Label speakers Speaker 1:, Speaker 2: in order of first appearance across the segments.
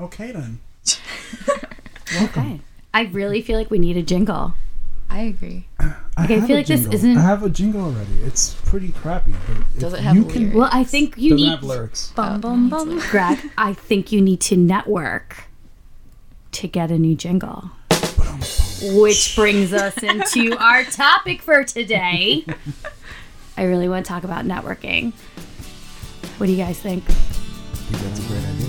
Speaker 1: Okay then.
Speaker 2: Okay. I really feel like we need a jingle.
Speaker 3: I agree.
Speaker 1: I,
Speaker 2: Okay, I
Speaker 1: have
Speaker 2: feel
Speaker 1: a
Speaker 2: like this
Speaker 1: jingle.
Speaker 2: isn't-
Speaker 1: I have a jingle already. It's pretty crappy, but if
Speaker 3: Does it have
Speaker 1: you can,
Speaker 3: lyrics?
Speaker 2: Well, I think you
Speaker 1: doesn't
Speaker 2: need
Speaker 1: have lyrics.
Speaker 3: Bum, oh,
Speaker 2: bum,
Speaker 3: bum,
Speaker 2: bum.
Speaker 3: bum.
Speaker 2: Greg, I think you need to network to get a new jingle. Which brings us into our topic for today. I really want to talk about networking. What do you guys think?
Speaker 1: I think that's a great idea.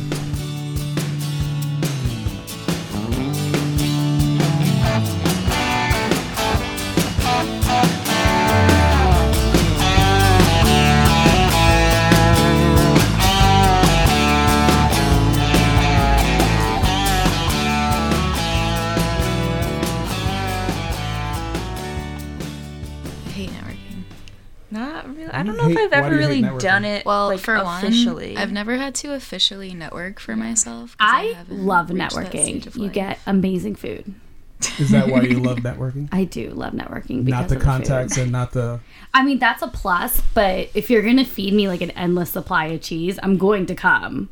Speaker 4: Don't know if I've ever
Speaker 1: do
Speaker 4: really done it.
Speaker 3: Well,
Speaker 4: like,
Speaker 3: for
Speaker 4: officially.
Speaker 3: one, I've never had to officially network for myself.
Speaker 2: I
Speaker 3: haven't
Speaker 2: love
Speaker 3: reached that stage
Speaker 2: networking. You get amazing food.
Speaker 1: Is that why you love networking?
Speaker 2: I do love networking. Because
Speaker 1: Not the
Speaker 2: of food.
Speaker 1: contacts and not the.
Speaker 2: I mean, that's a plus, but if you're going to feed me like an endless supply of cheese, I'm going to come.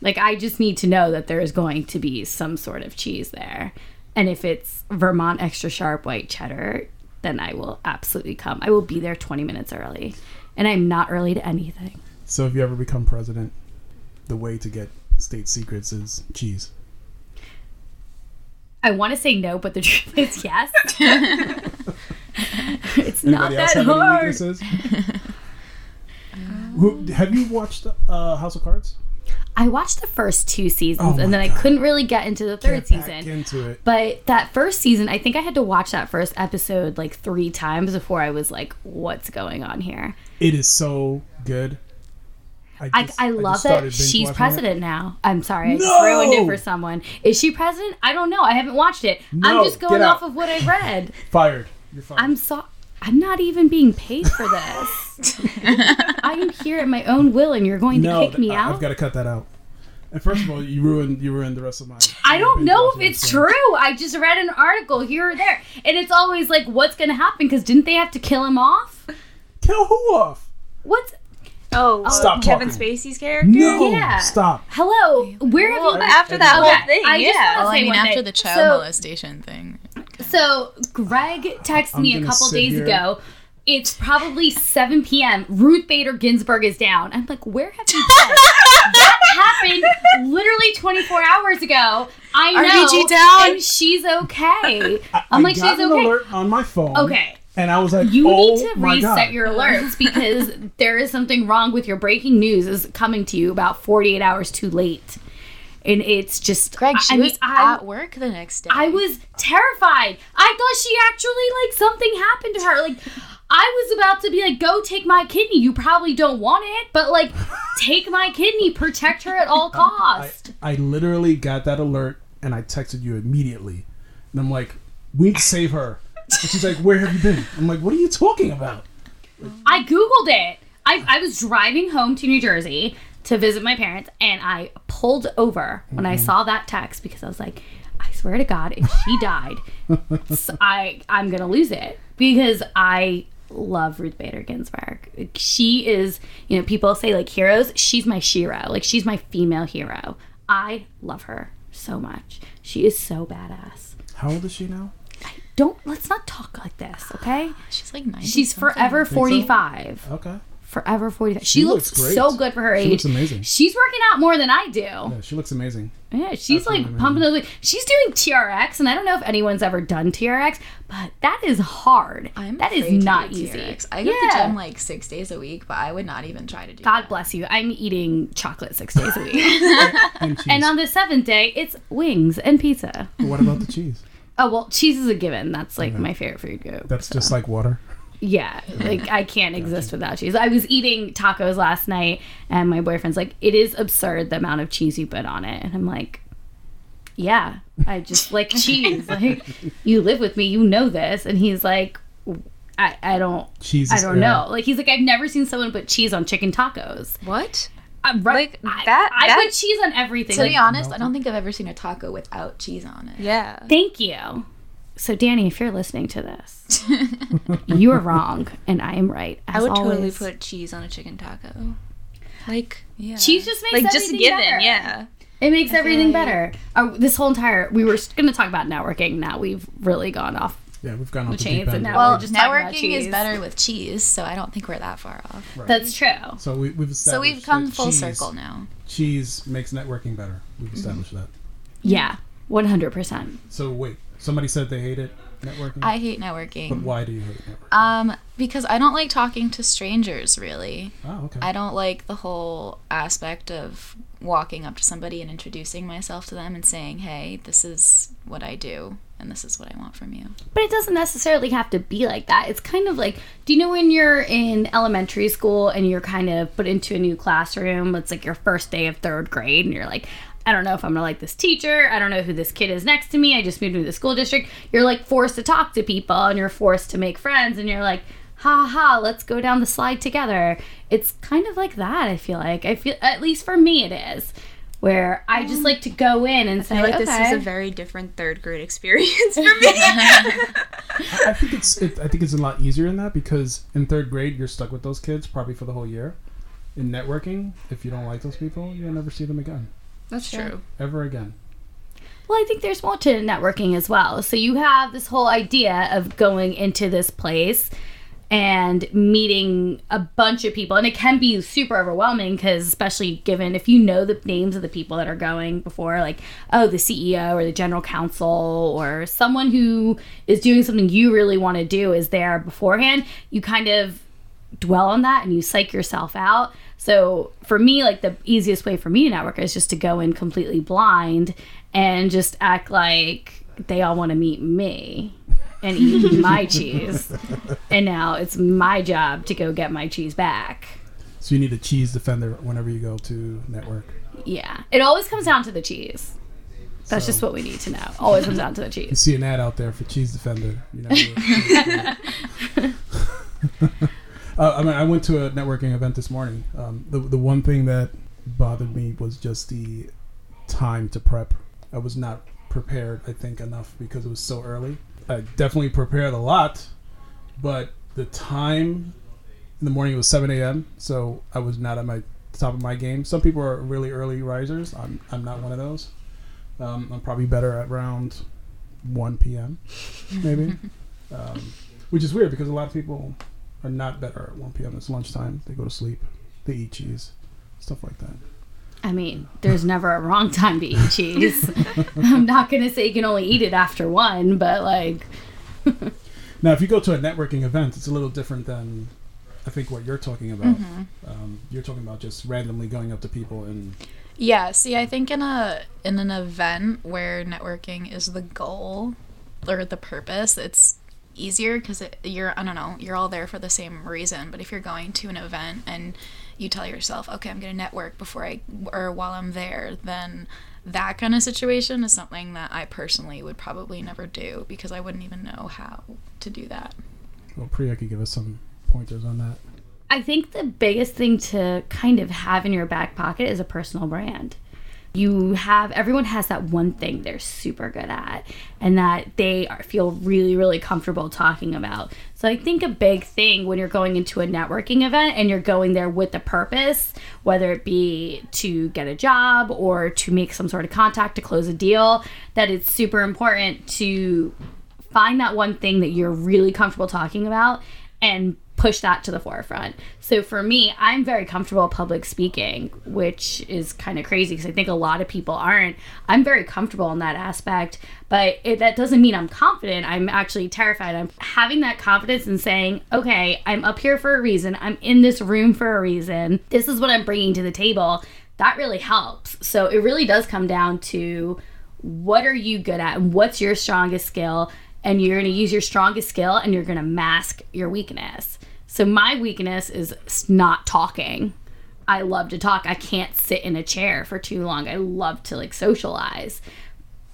Speaker 2: Like, I just need to know that there is going to be some sort of cheese there. And if it's Vermont extra sharp white cheddar, then I will absolutely come. I will be there 20 minutes early. And I'm not early to anything.
Speaker 1: So if you ever become president, the way to get state secrets is cheese.
Speaker 2: I want to say no, but the truth is yes. it's not
Speaker 1: Anybody else
Speaker 2: that
Speaker 1: have any
Speaker 2: hard.
Speaker 1: weaknesses? Who, have you watched uh, House of Cards?
Speaker 2: I watched the first two seasons
Speaker 1: Oh
Speaker 2: and
Speaker 1: my
Speaker 2: then I couldn't really get into the third
Speaker 1: Get back
Speaker 2: season.
Speaker 1: into it.
Speaker 2: But that first season, I think I had to watch that first episode like three times before I was like, what's going on here?
Speaker 1: It is so good.
Speaker 2: I,
Speaker 1: just-
Speaker 2: I
Speaker 1: just
Speaker 2: love
Speaker 1: started
Speaker 2: that she's
Speaker 1: watching it.
Speaker 2: president now. I'm sorry, I just
Speaker 1: No!
Speaker 2: ruined it for someone. Is she president? I don't know. I haven't watched it.
Speaker 1: No,
Speaker 2: I'm just going off of what I read.
Speaker 1: Fired. You're fired.
Speaker 2: I'm so I'm not even being paid for this. I am here at my own will, and you're going to kick me
Speaker 1: I-
Speaker 2: out.
Speaker 1: I've got to cut that out. And first of all, you ruined you ruined the rest of my.
Speaker 2: I don't know if it's
Speaker 1: experience.
Speaker 2: true. I just read an article here or there, and it's always like, what's going to happen? Because didn't they have to kill him off?
Speaker 1: Kill who off?
Speaker 2: What's
Speaker 4: Oh, oh.
Speaker 1: Stop
Speaker 4: Kevin. Spacey's character.
Speaker 1: No,
Speaker 2: Yeah.
Speaker 1: stop.
Speaker 2: hello? Where have
Speaker 4: Well,
Speaker 2: you?
Speaker 4: Been after that
Speaker 2: Okay,
Speaker 4: whole thing,
Speaker 2: I just
Speaker 4: yeah.
Speaker 2: wanna
Speaker 3: Well, I mean,
Speaker 2: one
Speaker 3: after
Speaker 2: thing.
Speaker 3: the child
Speaker 2: So-
Speaker 3: molestation thing.
Speaker 2: So Greg texted
Speaker 1: I'm
Speaker 2: me a couple days
Speaker 1: here.
Speaker 2: ago. It's probably 7 p.m. Ruth Bader Ginsburg is down. I'm like, where have you been? that happened literally 24 hours ago. I know.
Speaker 3: RBG down?
Speaker 2: And she's okay.
Speaker 1: I,
Speaker 2: I'm
Speaker 1: I
Speaker 2: like,
Speaker 1: got
Speaker 2: she's
Speaker 1: an
Speaker 2: okay.
Speaker 1: alert on my phone.
Speaker 2: Okay.
Speaker 1: And I was like,
Speaker 2: You
Speaker 1: oh
Speaker 2: need to
Speaker 1: my
Speaker 2: reset
Speaker 1: God.
Speaker 2: your alerts because there is something wrong with your breaking news is coming to you about 48 hours too late. And it's just
Speaker 3: Greg, she
Speaker 2: I mean,
Speaker 3: was
Speaker 2: I-
Speaker 3: at work the next day.
Speaker 2: I was terrified. I thought she actually like something happened to her. Like I was about to be like, "Go take my kidney." You probably don't want it, but like, take my kidney. Protect her at all
Speaker 1: I,
Speaker 2: costs.
Speaker 1: I literally got that alert and I texted you immediately. And I'm like, we need to save her. And she's like, where have you been? I'm like, what are you talking about?
Speaker 2: I googled it. I I was driving home to New Jersey to visit my parents, and I pulled over when I mm-hmm. saw that text because I was like. I swear to God, if she died, I I'm gonna lose it because I love Ruth Bader Ginsburg. She is, you know, people say like heroes. She's my shero. Like she's my female hero. I love her so much. She is so badass.
Speaker 1: How old is she now?
Speaker 2: I Don't let's not talk like this, okay?
Speaker 3: She's like 90
Speaker 2: She's
Speaker 3: something.
Speaker 2: forever
Speaker 1: so?
Speaker 2: 45.
Speaker 1: Okay.
Speaker 2: Forever 45. She,
Speaker 1: She
Speaker 2: looks,
Speaker 1: looks great.
Speaker 2: so good for her age.
Speaker 1: She looks amazing.
Speaker 2: She's working out more than I do.
Speaker 1: Yeah, she looks amazing.
Speaker 2: Yeah, she's like
Speaker 1: Absolutely
Speaker 2: pumping those. Like, She's doing TRX, and I don't know if anyone's ever done TRX, but that is hard.
Speaker 3: I'm
Speaker 2: that is
Speaker 3: afraid to
Speaker 2: not easy.
Speaker 3: TRX. I go to the gym like six days a week, but I would not even try to do
Speaker 2: God
Speaker 3: that.
Speaker 2: bless you. I'm eating chocolate six days a week,
Speaker 1: And
Speaker 2: and on the seventh day, it's wings and pizza.
Speaker 1: what about the cheese?
Speaker 2: Oh well, cheese is a given. That's like my favorite food group.
Speaker 1: That's just like water.
Speaker 2: Yeah, like I can't exist without cheese. I was eating tacos last night, and my boyfriend's like, "It is absurd the amount of cheese you put on it," and I'm like, "Yeah, I just like cheese. Like you live with me, you know this." And he's like, "I, I don't,
Speaker 1: Cheese
Speaker 2: I don't
Speaker 1: yeah.
Speaker 2: know." Like he's like, "I've never seen someone put cheese on chicken tacos."
Speaker 3: What?
Speaker 2: I'm right.
Speaker 4: Like,
Speaker 2: I-
Speaker 4: that-
Speaker 2: I, put cheese on everything.
Speaker 3: To
Speaker 2: Like,
Speaker 3: be honest, I don't think I've ever seen a taco without cheese on it.
Speaker 4: Yeah.
Speaker 2: Thank you. So, Danny, if you're listening to this, you are wrong, and I am right. As
Speaker 4: I would totally put cheese on a chicken taco. Like,
Speaker 3: Yeah.
Speaker 2: cheese. Just makes
Speaker 4: like just a
Speaker 2: everything
Speaker 4: given,
Speaker 2: better.
Speaker 4: yeah.
Speaker 2: It makes everything
Speaker 3: like-
Speaker 2: better. Uh, this whole entire we were going to talk about networking. Now we've really gone off.
Speaker 1: Yeah, we've gone off the
Speaker 2: chains
Speaker 1: deep
Speaker 2: and
Speaker 1: end.
Speaker 2: now
Speaker 3: Well,
Speaker 2: we're just talking about
Speaker 3: networking is better with cheese, so I don't think we're that far off.
Speaker 2: That's true.
Speaker 1: So we, we've
Speaker 3: So we've come full
Speaker 1: cheese-
Speaker 3: circle now.
Speaker 1: Cheese makes networking better. We've established that.
Speaker 2: Yeah, one hundred percent.
Speaker 1: So wait, somebody said they hated networking.
Speaker 3: I hate
Speaker 1: but
Speaker 3: networking.
Speaker 1: why do you hate networking?
Speaker 3: Um, because I don't like talking to strangers really.
Speaker 1: oh, okay.
Speaker 3: I don't like the whole aspect of walking up to somebody and introducing myself to them and saying, "Hey, this is what I do and this is what I want from you."
Speaker 2: But it doesn't necessarily have to be like that. It's kind of like, do you know when you're in elementary school and you're kind of put into a new classroom? It's like your first day of third grade, and you're like, I don't know if I'm gonna like this teacher. I don't know who this kid is next to me. I just moved to the school district. You're like forced to talk to people and you're forced to make friends, and you're like, ha ha, ha, let's go down the slide together. It's kind of like that, I feel like. I feel, at least for me, it is. Where I just like to go in and say,
Speaker 4: I feel like
Speaker 2: okay.
Speaker 4: this is a very different third grade experience for me.
Speaker 1: I think it's it, I think it's a lot easier in that because in third grade you're stuck with those kids probably for the whole year. In networking, if you don't like those people, you'll never see them again,
Speaker 4: That's true.
Speaker 1: ever again.
Speaker 2: Well, I think there's more to networking as well. So you have this whole idea of going into this place and meeting a bunch of people, and it can be super overwhelming because, especially given if you know the names of the people that are going before, like oh, the CEO or the general counsel or someone who is doing something you really want to do is there beforehand, you kind of dwell on that and you psych yourself out. So for me, like the easiest way for me to network is just to go in completely blind and just act like they all want to meet me and eat my cheese. And now it's my job to go get my cheese back.
Speaker 1: So you need a cheese defender whenever you go to network.
Speaker 2: Yeah. It always comes down to the cheese. That's
Speaker 1: So-
Speaker 2: just what we need to know. Always comes down to the cheese.
Speaker 1: You see an ad out there for cheese defender. You know. uh, I mean, I went to a networking event this morning. Um, the the one thing that bothered me was just the time to prep. I was not prepared. I think enough because it was so early. I definitely prepared a lot, but the time in the morning it was 7 a.m. So I was not at my top of my game. Some people are really early risers. I'm I'm not one of those. Um, I'm probably better at around 1 p.m. maybe, um, which is weird because a lot of people are not better at 1 p.m. It's lunchtime. They go to sleep. They eat cheese, stuff like that.
Speaker 2: I mean, there's never a wrong time to eat cheese. I'm not going to say you can only eat it after one, but like,
Speaker 1: Now, if you go to a networking event, it's a little different than I think what you're talking about. Um, you're talking about just randomly going up to people and
Speaker 3: Yeah, see, I think in a in an event where networking is the goal or the purpose, it's easier because you're I don't know you're all there for the same reason. But if you're going to an event and you tell yourself, okay, I'm gonna network before I or while I'm there, then that kind of situation is something that I personally would probably never do because I wouldn't even know how to do that.
Speaker 1: well, Priya could give us some pointers on that.
Speaker 2: I think the biggest thing to kind of have in your back pocket is a personal brand. You have everyone has that one thing they're super good at and that they are, feel really really comfortable talking about. So I think a big thing when you're going into a networking event and you're going there with a purpose, whether it be to get a job or to make some sort of contact to close a deal, that it's super important to find that one thing that you're really comfortable talking about and push that to the forefront. So for me, I'm very comfortable public speaking, which is kind of crazy because I think a lot of people aren't. I'm very comfortable in that aspect, but it, that doesn't mean I'm confident. I'm actually terrified. I'm having that confidence and saying, okay, I'm up here for a reason. I'm in this room for a reason. This is what I'm bringing to the table. That really helps. So it really does come down to what are you good at and what's your strongest skill and you're going to use your strongest skill and you're going to mask your weakness so my weakness is not talking. I love to talk. I can't sit in a chair for too long. I love to like socialize.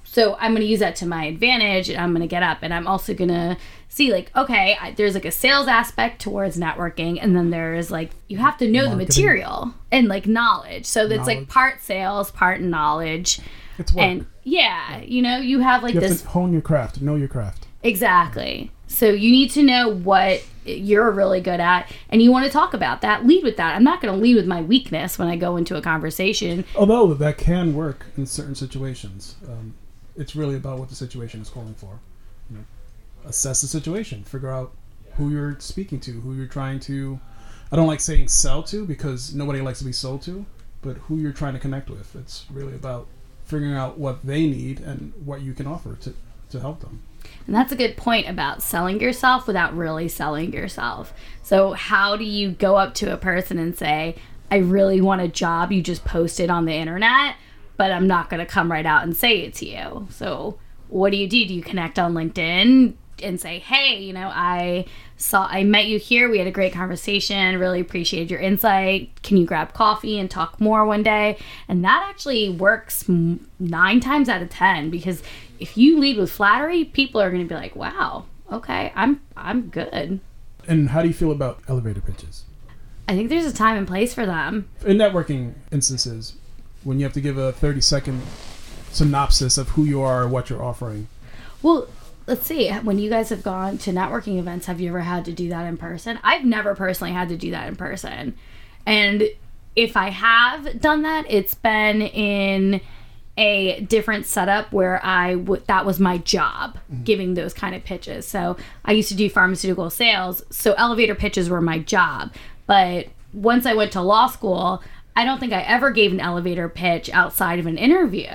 Speaker 2: So i'm going to use that to my advantage and i'm going to get up and i'm also going to see like okay I, there's like a sales aspect towards networking and then there's like you have to know the material and like knowledge. So that's like part sales part knowledge.
Speaker 1: It's work.
Speaker 2: and yeah you know you have like
Speaker 1: you have
Speaker 2: this
Speaker 1: hone your craft, know your craft.
Speaker 2: exactly. So you need to know what you're really good at and you want to talk about that, lead with that. I'm not going to lead with my weakness when I go into a conversation.
Speaker 1: Although that can work in certain situations, um, it's really about what the situation is calling for. You know, assess the situation, figure out who you're speaking to, who you're trying to. I don't like saying sell to because nobody likes to be sold to, but who you're trying to connect with. It's really about figuring out what they need and what you can offer to, to help them.
Speaker 2: And that's a good point about selling yourself without really selling yourself. So, how do you go up to a person and say, I really want a job you just posted on the internet, but I'm not going to come right out and say it to you? So, what do you do? Do you connect on LinkedIn and say, hey, you know, I saw, I met you here. We had a great conversation. Really appreciated your insight. Can you grab coffee and talk more one day? And that actually works nine times out of 10 because if you lead with flattery, people are going to be like, "Wow, okay, I'm I'm good."
Speaker 1: And how do you feel about elevator pitches?
Speaker 2: I think there's a time and place for them.
Speaker 1: In networking instances, when you have to give a 30 second synopsis of who you are or what you're offering.
Speaker 2: Well, let's see. When you guys have gone to networking events, have you ever had to do that in person? I've never personally had to do that in person. And if I have done that, it's been in a different setup where I would that was my job mm-hmm. giving those kind of pitches. So I used to do pharmaceutical sales, so elevator pitches were my job. But once I went to law school, I don't think I ever gave an elevator pitch outside of an interview.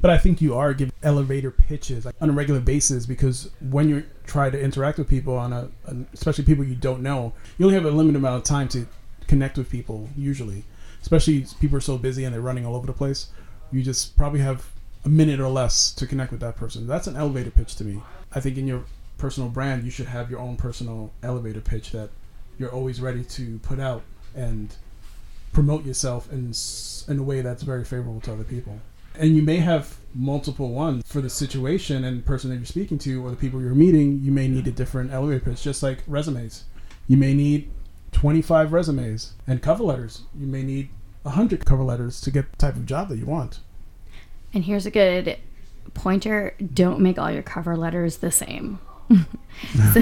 Speaker 1: But I think you are giving elevator pitches like, on a regular basis because when you try to interact with people on a, especially people you don't know, you only have a limited amount of time to connect with people usually. Especially people are so busy and they're running all over the place. You just probably have a minute or less to connect with that person. That's an elevator pitch to me. I think in your personal brand, you should have your own personal elevator pitch that you're always ready to put out and promote yourself in in a way that's very favorable to other people. And you may have multiple ones for the situation and person that you're speaking to or the people you're meeting. You may need a different elevator pitch, just like resumes. You may need 25 resumes and cover letters. You may need 100 cover letters to get the type of job that you want.
Speaker 2: And here's a good pointer don't make all your cover letters the same. so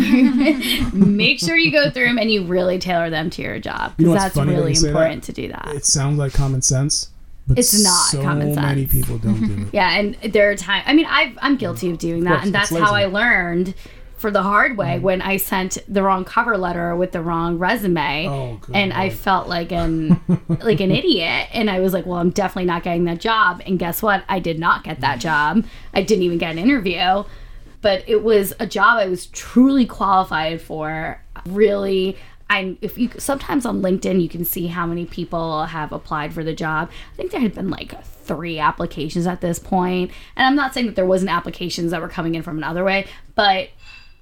Speaker 2: make sure you go through them and you really tailor them to your job
Speaker 1: You know
Speaker 2: because that's really
Speaker 1: say that?
Speaker 2: important to do that.
Speaker 1: It sounds like common sense, but
Speaker 2: It's not
Speaker 1: so
Speaker 2: common sense.
Speaker 1: many people don't do it.
Speaker 2: yeah, and there are times. I mean, I've, I'm guilty of doing that,
Speaker 1: course,
Speaker 2: and that's how I learned for the hard way
Speaker 1: Mm.
Speaker 2: when I sent the wrong cover letter with the wrong resume,
Speaker 1: Oh,
Speaker 2: and I felt like an like an idiot. And I was like, "Well, I'm definitely not getting that job." And guess what? I did not get
Speaker 1: Mm.
Speaker 2: that job. I didn't even get an interview, but it was a job I was truly qualified for. Really. I if you sometimes on LinkedIn you can see how many people have applied for the job. I think there had been like three applications at this point, and I'm not saying that there wasn't applications that were coming in from another way, but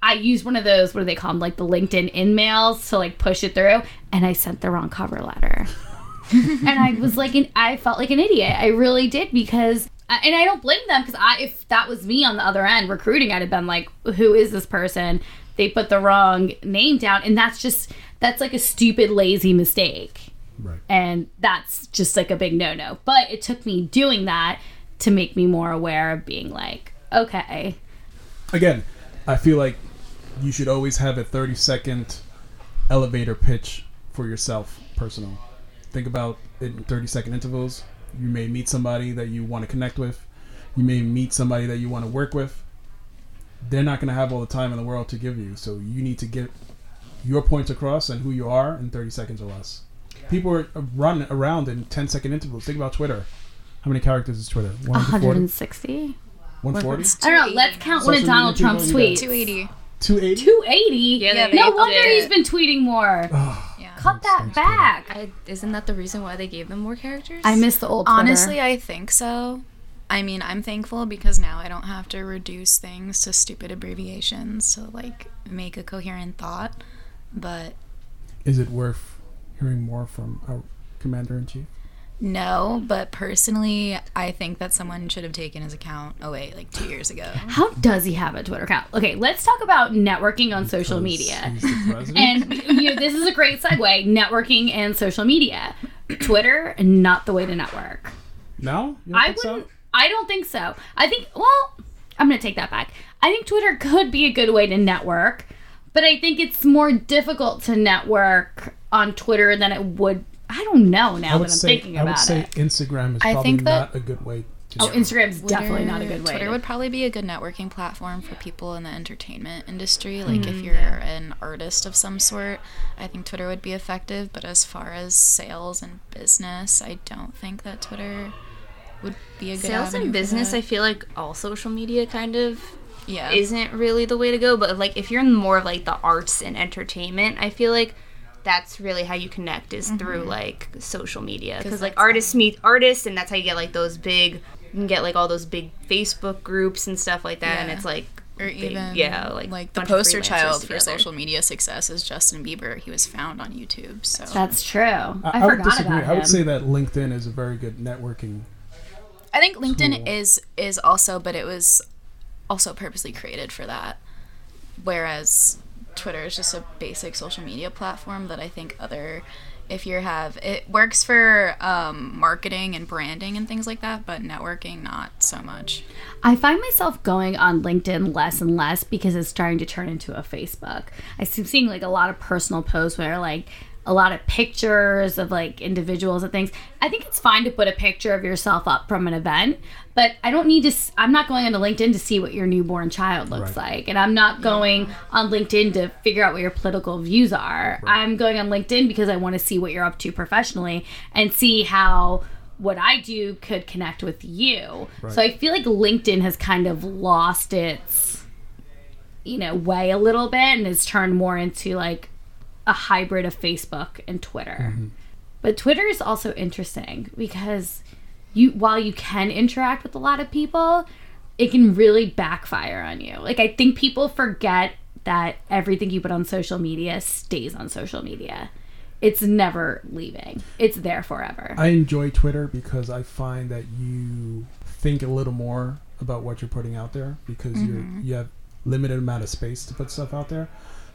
Speaker 2: I used one of those what do they call them like the LinkedIn InMails to like push it through, and I sent the wrong cover letter. and I was like, an, I felt like an idiot. I really did because, and I don't blame them because I, if that was me on the other end recruiting, I'd have been like, who is this person? They put the wrong name down, and that's just that's like a stupid, lazy mistake,
Speaker 1: Right.
Speaker 2: and that's just like a big no no. But it took me doing that to make me more aware of being like, okay,
Speaker 1: Again, I feel like you should always have a 30 second elevator pitch for yourself, personal. Think about it in 30 second intervals. You may meet somebody that you want to connect with. You may meet somebody that you want to work with. They're not going to have all the time in the world to give you, so you need to get your points across and who you are in 30 seconds or less. People are uh, running around in 10 second intervals. Think about Twitter. How many characters is Twitter?
Speaker 2: 160.
Speaker 1: 140?
Speaker 2: I don't know. Let's count one of Donald Trump's tweets.
Speaker 3: 280.
Speaker 1: 280?
Speaker 2: 280.
Speaker 4: Yeah,
Speaker 3: Yeah,
Speaker 4: they
Speaker 3: they
Speaker 2: No wonder
Speaker 4: it.
Speaker 2: he's been tweeting more.
Speaker 3: Yeah.
Speaker 2: Cut that
Speaker 1: Thanks,
Speaker 2: back.
Speaker 4: I, isn't that the reason why they gave them more characters?
Speaker 2: I miss the old. Twitter.
Speaker 3: Honestly, I think so. I mean, I'm thankful because now I don't have to reduce things to stupid abbreviations to like make a coherent thought. But
Speaker 1: Is it worth hearing more from our commander in chief?
Speaker 3: No, but personally, I think that someone should have taken his account away like two years ago.
Speaker 2: how does he have a Twitter account? Okay, let's talk about networking on social media.
Speaker 1: He's the president.
Speaker 2: And you know, this is a great segue: networking and social media. Twitter, not the way to network.
Speaker 1: no, you don't
Speaker 2: I
Speaker 1: so?
Speaker 2: wouldn't. I don't think so. I think. Well, I'm gonna take that back. I think Twitter could be a good way to network, but I think it's more difficult to network on Twitter than it would. I don't know now that I'm
Speaker 1: say
Speaker 2: thinking about it.
Speaker 1: I would say
Speaker 2: it.
Speaker 1: Instagram is
Speaker 3: I
Speaker 1: probably
Speaker 3: think that-
Speaker 1: not a good way. to
Speaker 2: Oh, Instagram's definitely not a good way.
Speaker 3: Twitter
Speaker 2: to-
Speaker 3: would probably be a good networking platform for people in the entertainment industry. Like
Speaker 2: Mm-hmm.
Speaker 3: if you're an artist of some sort, I think Twitter would be effective. But as far as sales and business, I don't think that Twitter would be a good
Speaker 4: Sales and
Speaker 3: for
Speaker 4: business. I feel like all social media kind of
Speaker 3: yeah
Speaker 4: isn't really the way to go. But like if you're in more of like the arts and entertainment, I feel like that's really how you connect is through mm-hmm. like social media because like
Speaker 3: that's
Speaker 4: artists meet artists, and that's how you get like those big. You can get like all those big Facebook groups and stuff like that, and it's like
Speaker 3: or
Speaker 4: big-
Speaker 3: even
Speaker 4: yeah, like
Speaker 3: like the poster
Speaker 4: freelancers
Speaker 3: child for social media success is Justin Bieber. He was found on YouTube. So
Speaker 2: That's true. I,
Speaker 1: I, I would disagree.
Speaker 2: about
Speaker 1: I would say that LinkedIn is a very good networking.
Speaker 3: I think LinkedIn
Speaker 1: Tool.
Speaker 3: is is also, but it was also purposely created for that. Whereas Twitter is just a basic social media platform that I think other if you have it works for um, marketing and branding and things like that, but networking not so much.
Speaker 2: I find myself going on LinkedIn less and less because it's starting to turn into a Facebook. I see seeing like a lot of personal posts where like a lot of pictures of like individuals and things. I think it's fine to put a picture of yourself up from an event, but I don't need to. I'm not going onto LinkedIn to see what your newborn child looks
Speaker 1: Right.
Speaker 2: like, and I'm not going on LinkedIn to figure out what your political views are. I'm going on LinkedIn because I want to see what you're up to professionally and see how what I do could connect with you. So I feel like LinkedIn has kind of lost its you know way a little bit and has turned more into like a hybrid of Facebook and Twitter. Mm-hmm. But Twitter is also interesting because you while you can interact with a lot of people, it can really backfire on you. Like I think people forget that everything you put on social media stays on social media. It's never leaving. It's there forever.
Speaker 1: I enjoy Twitter because I find that you think a little more about what you're putting out there because you're mm-hmm. you have limited amount of space to put stuff out there.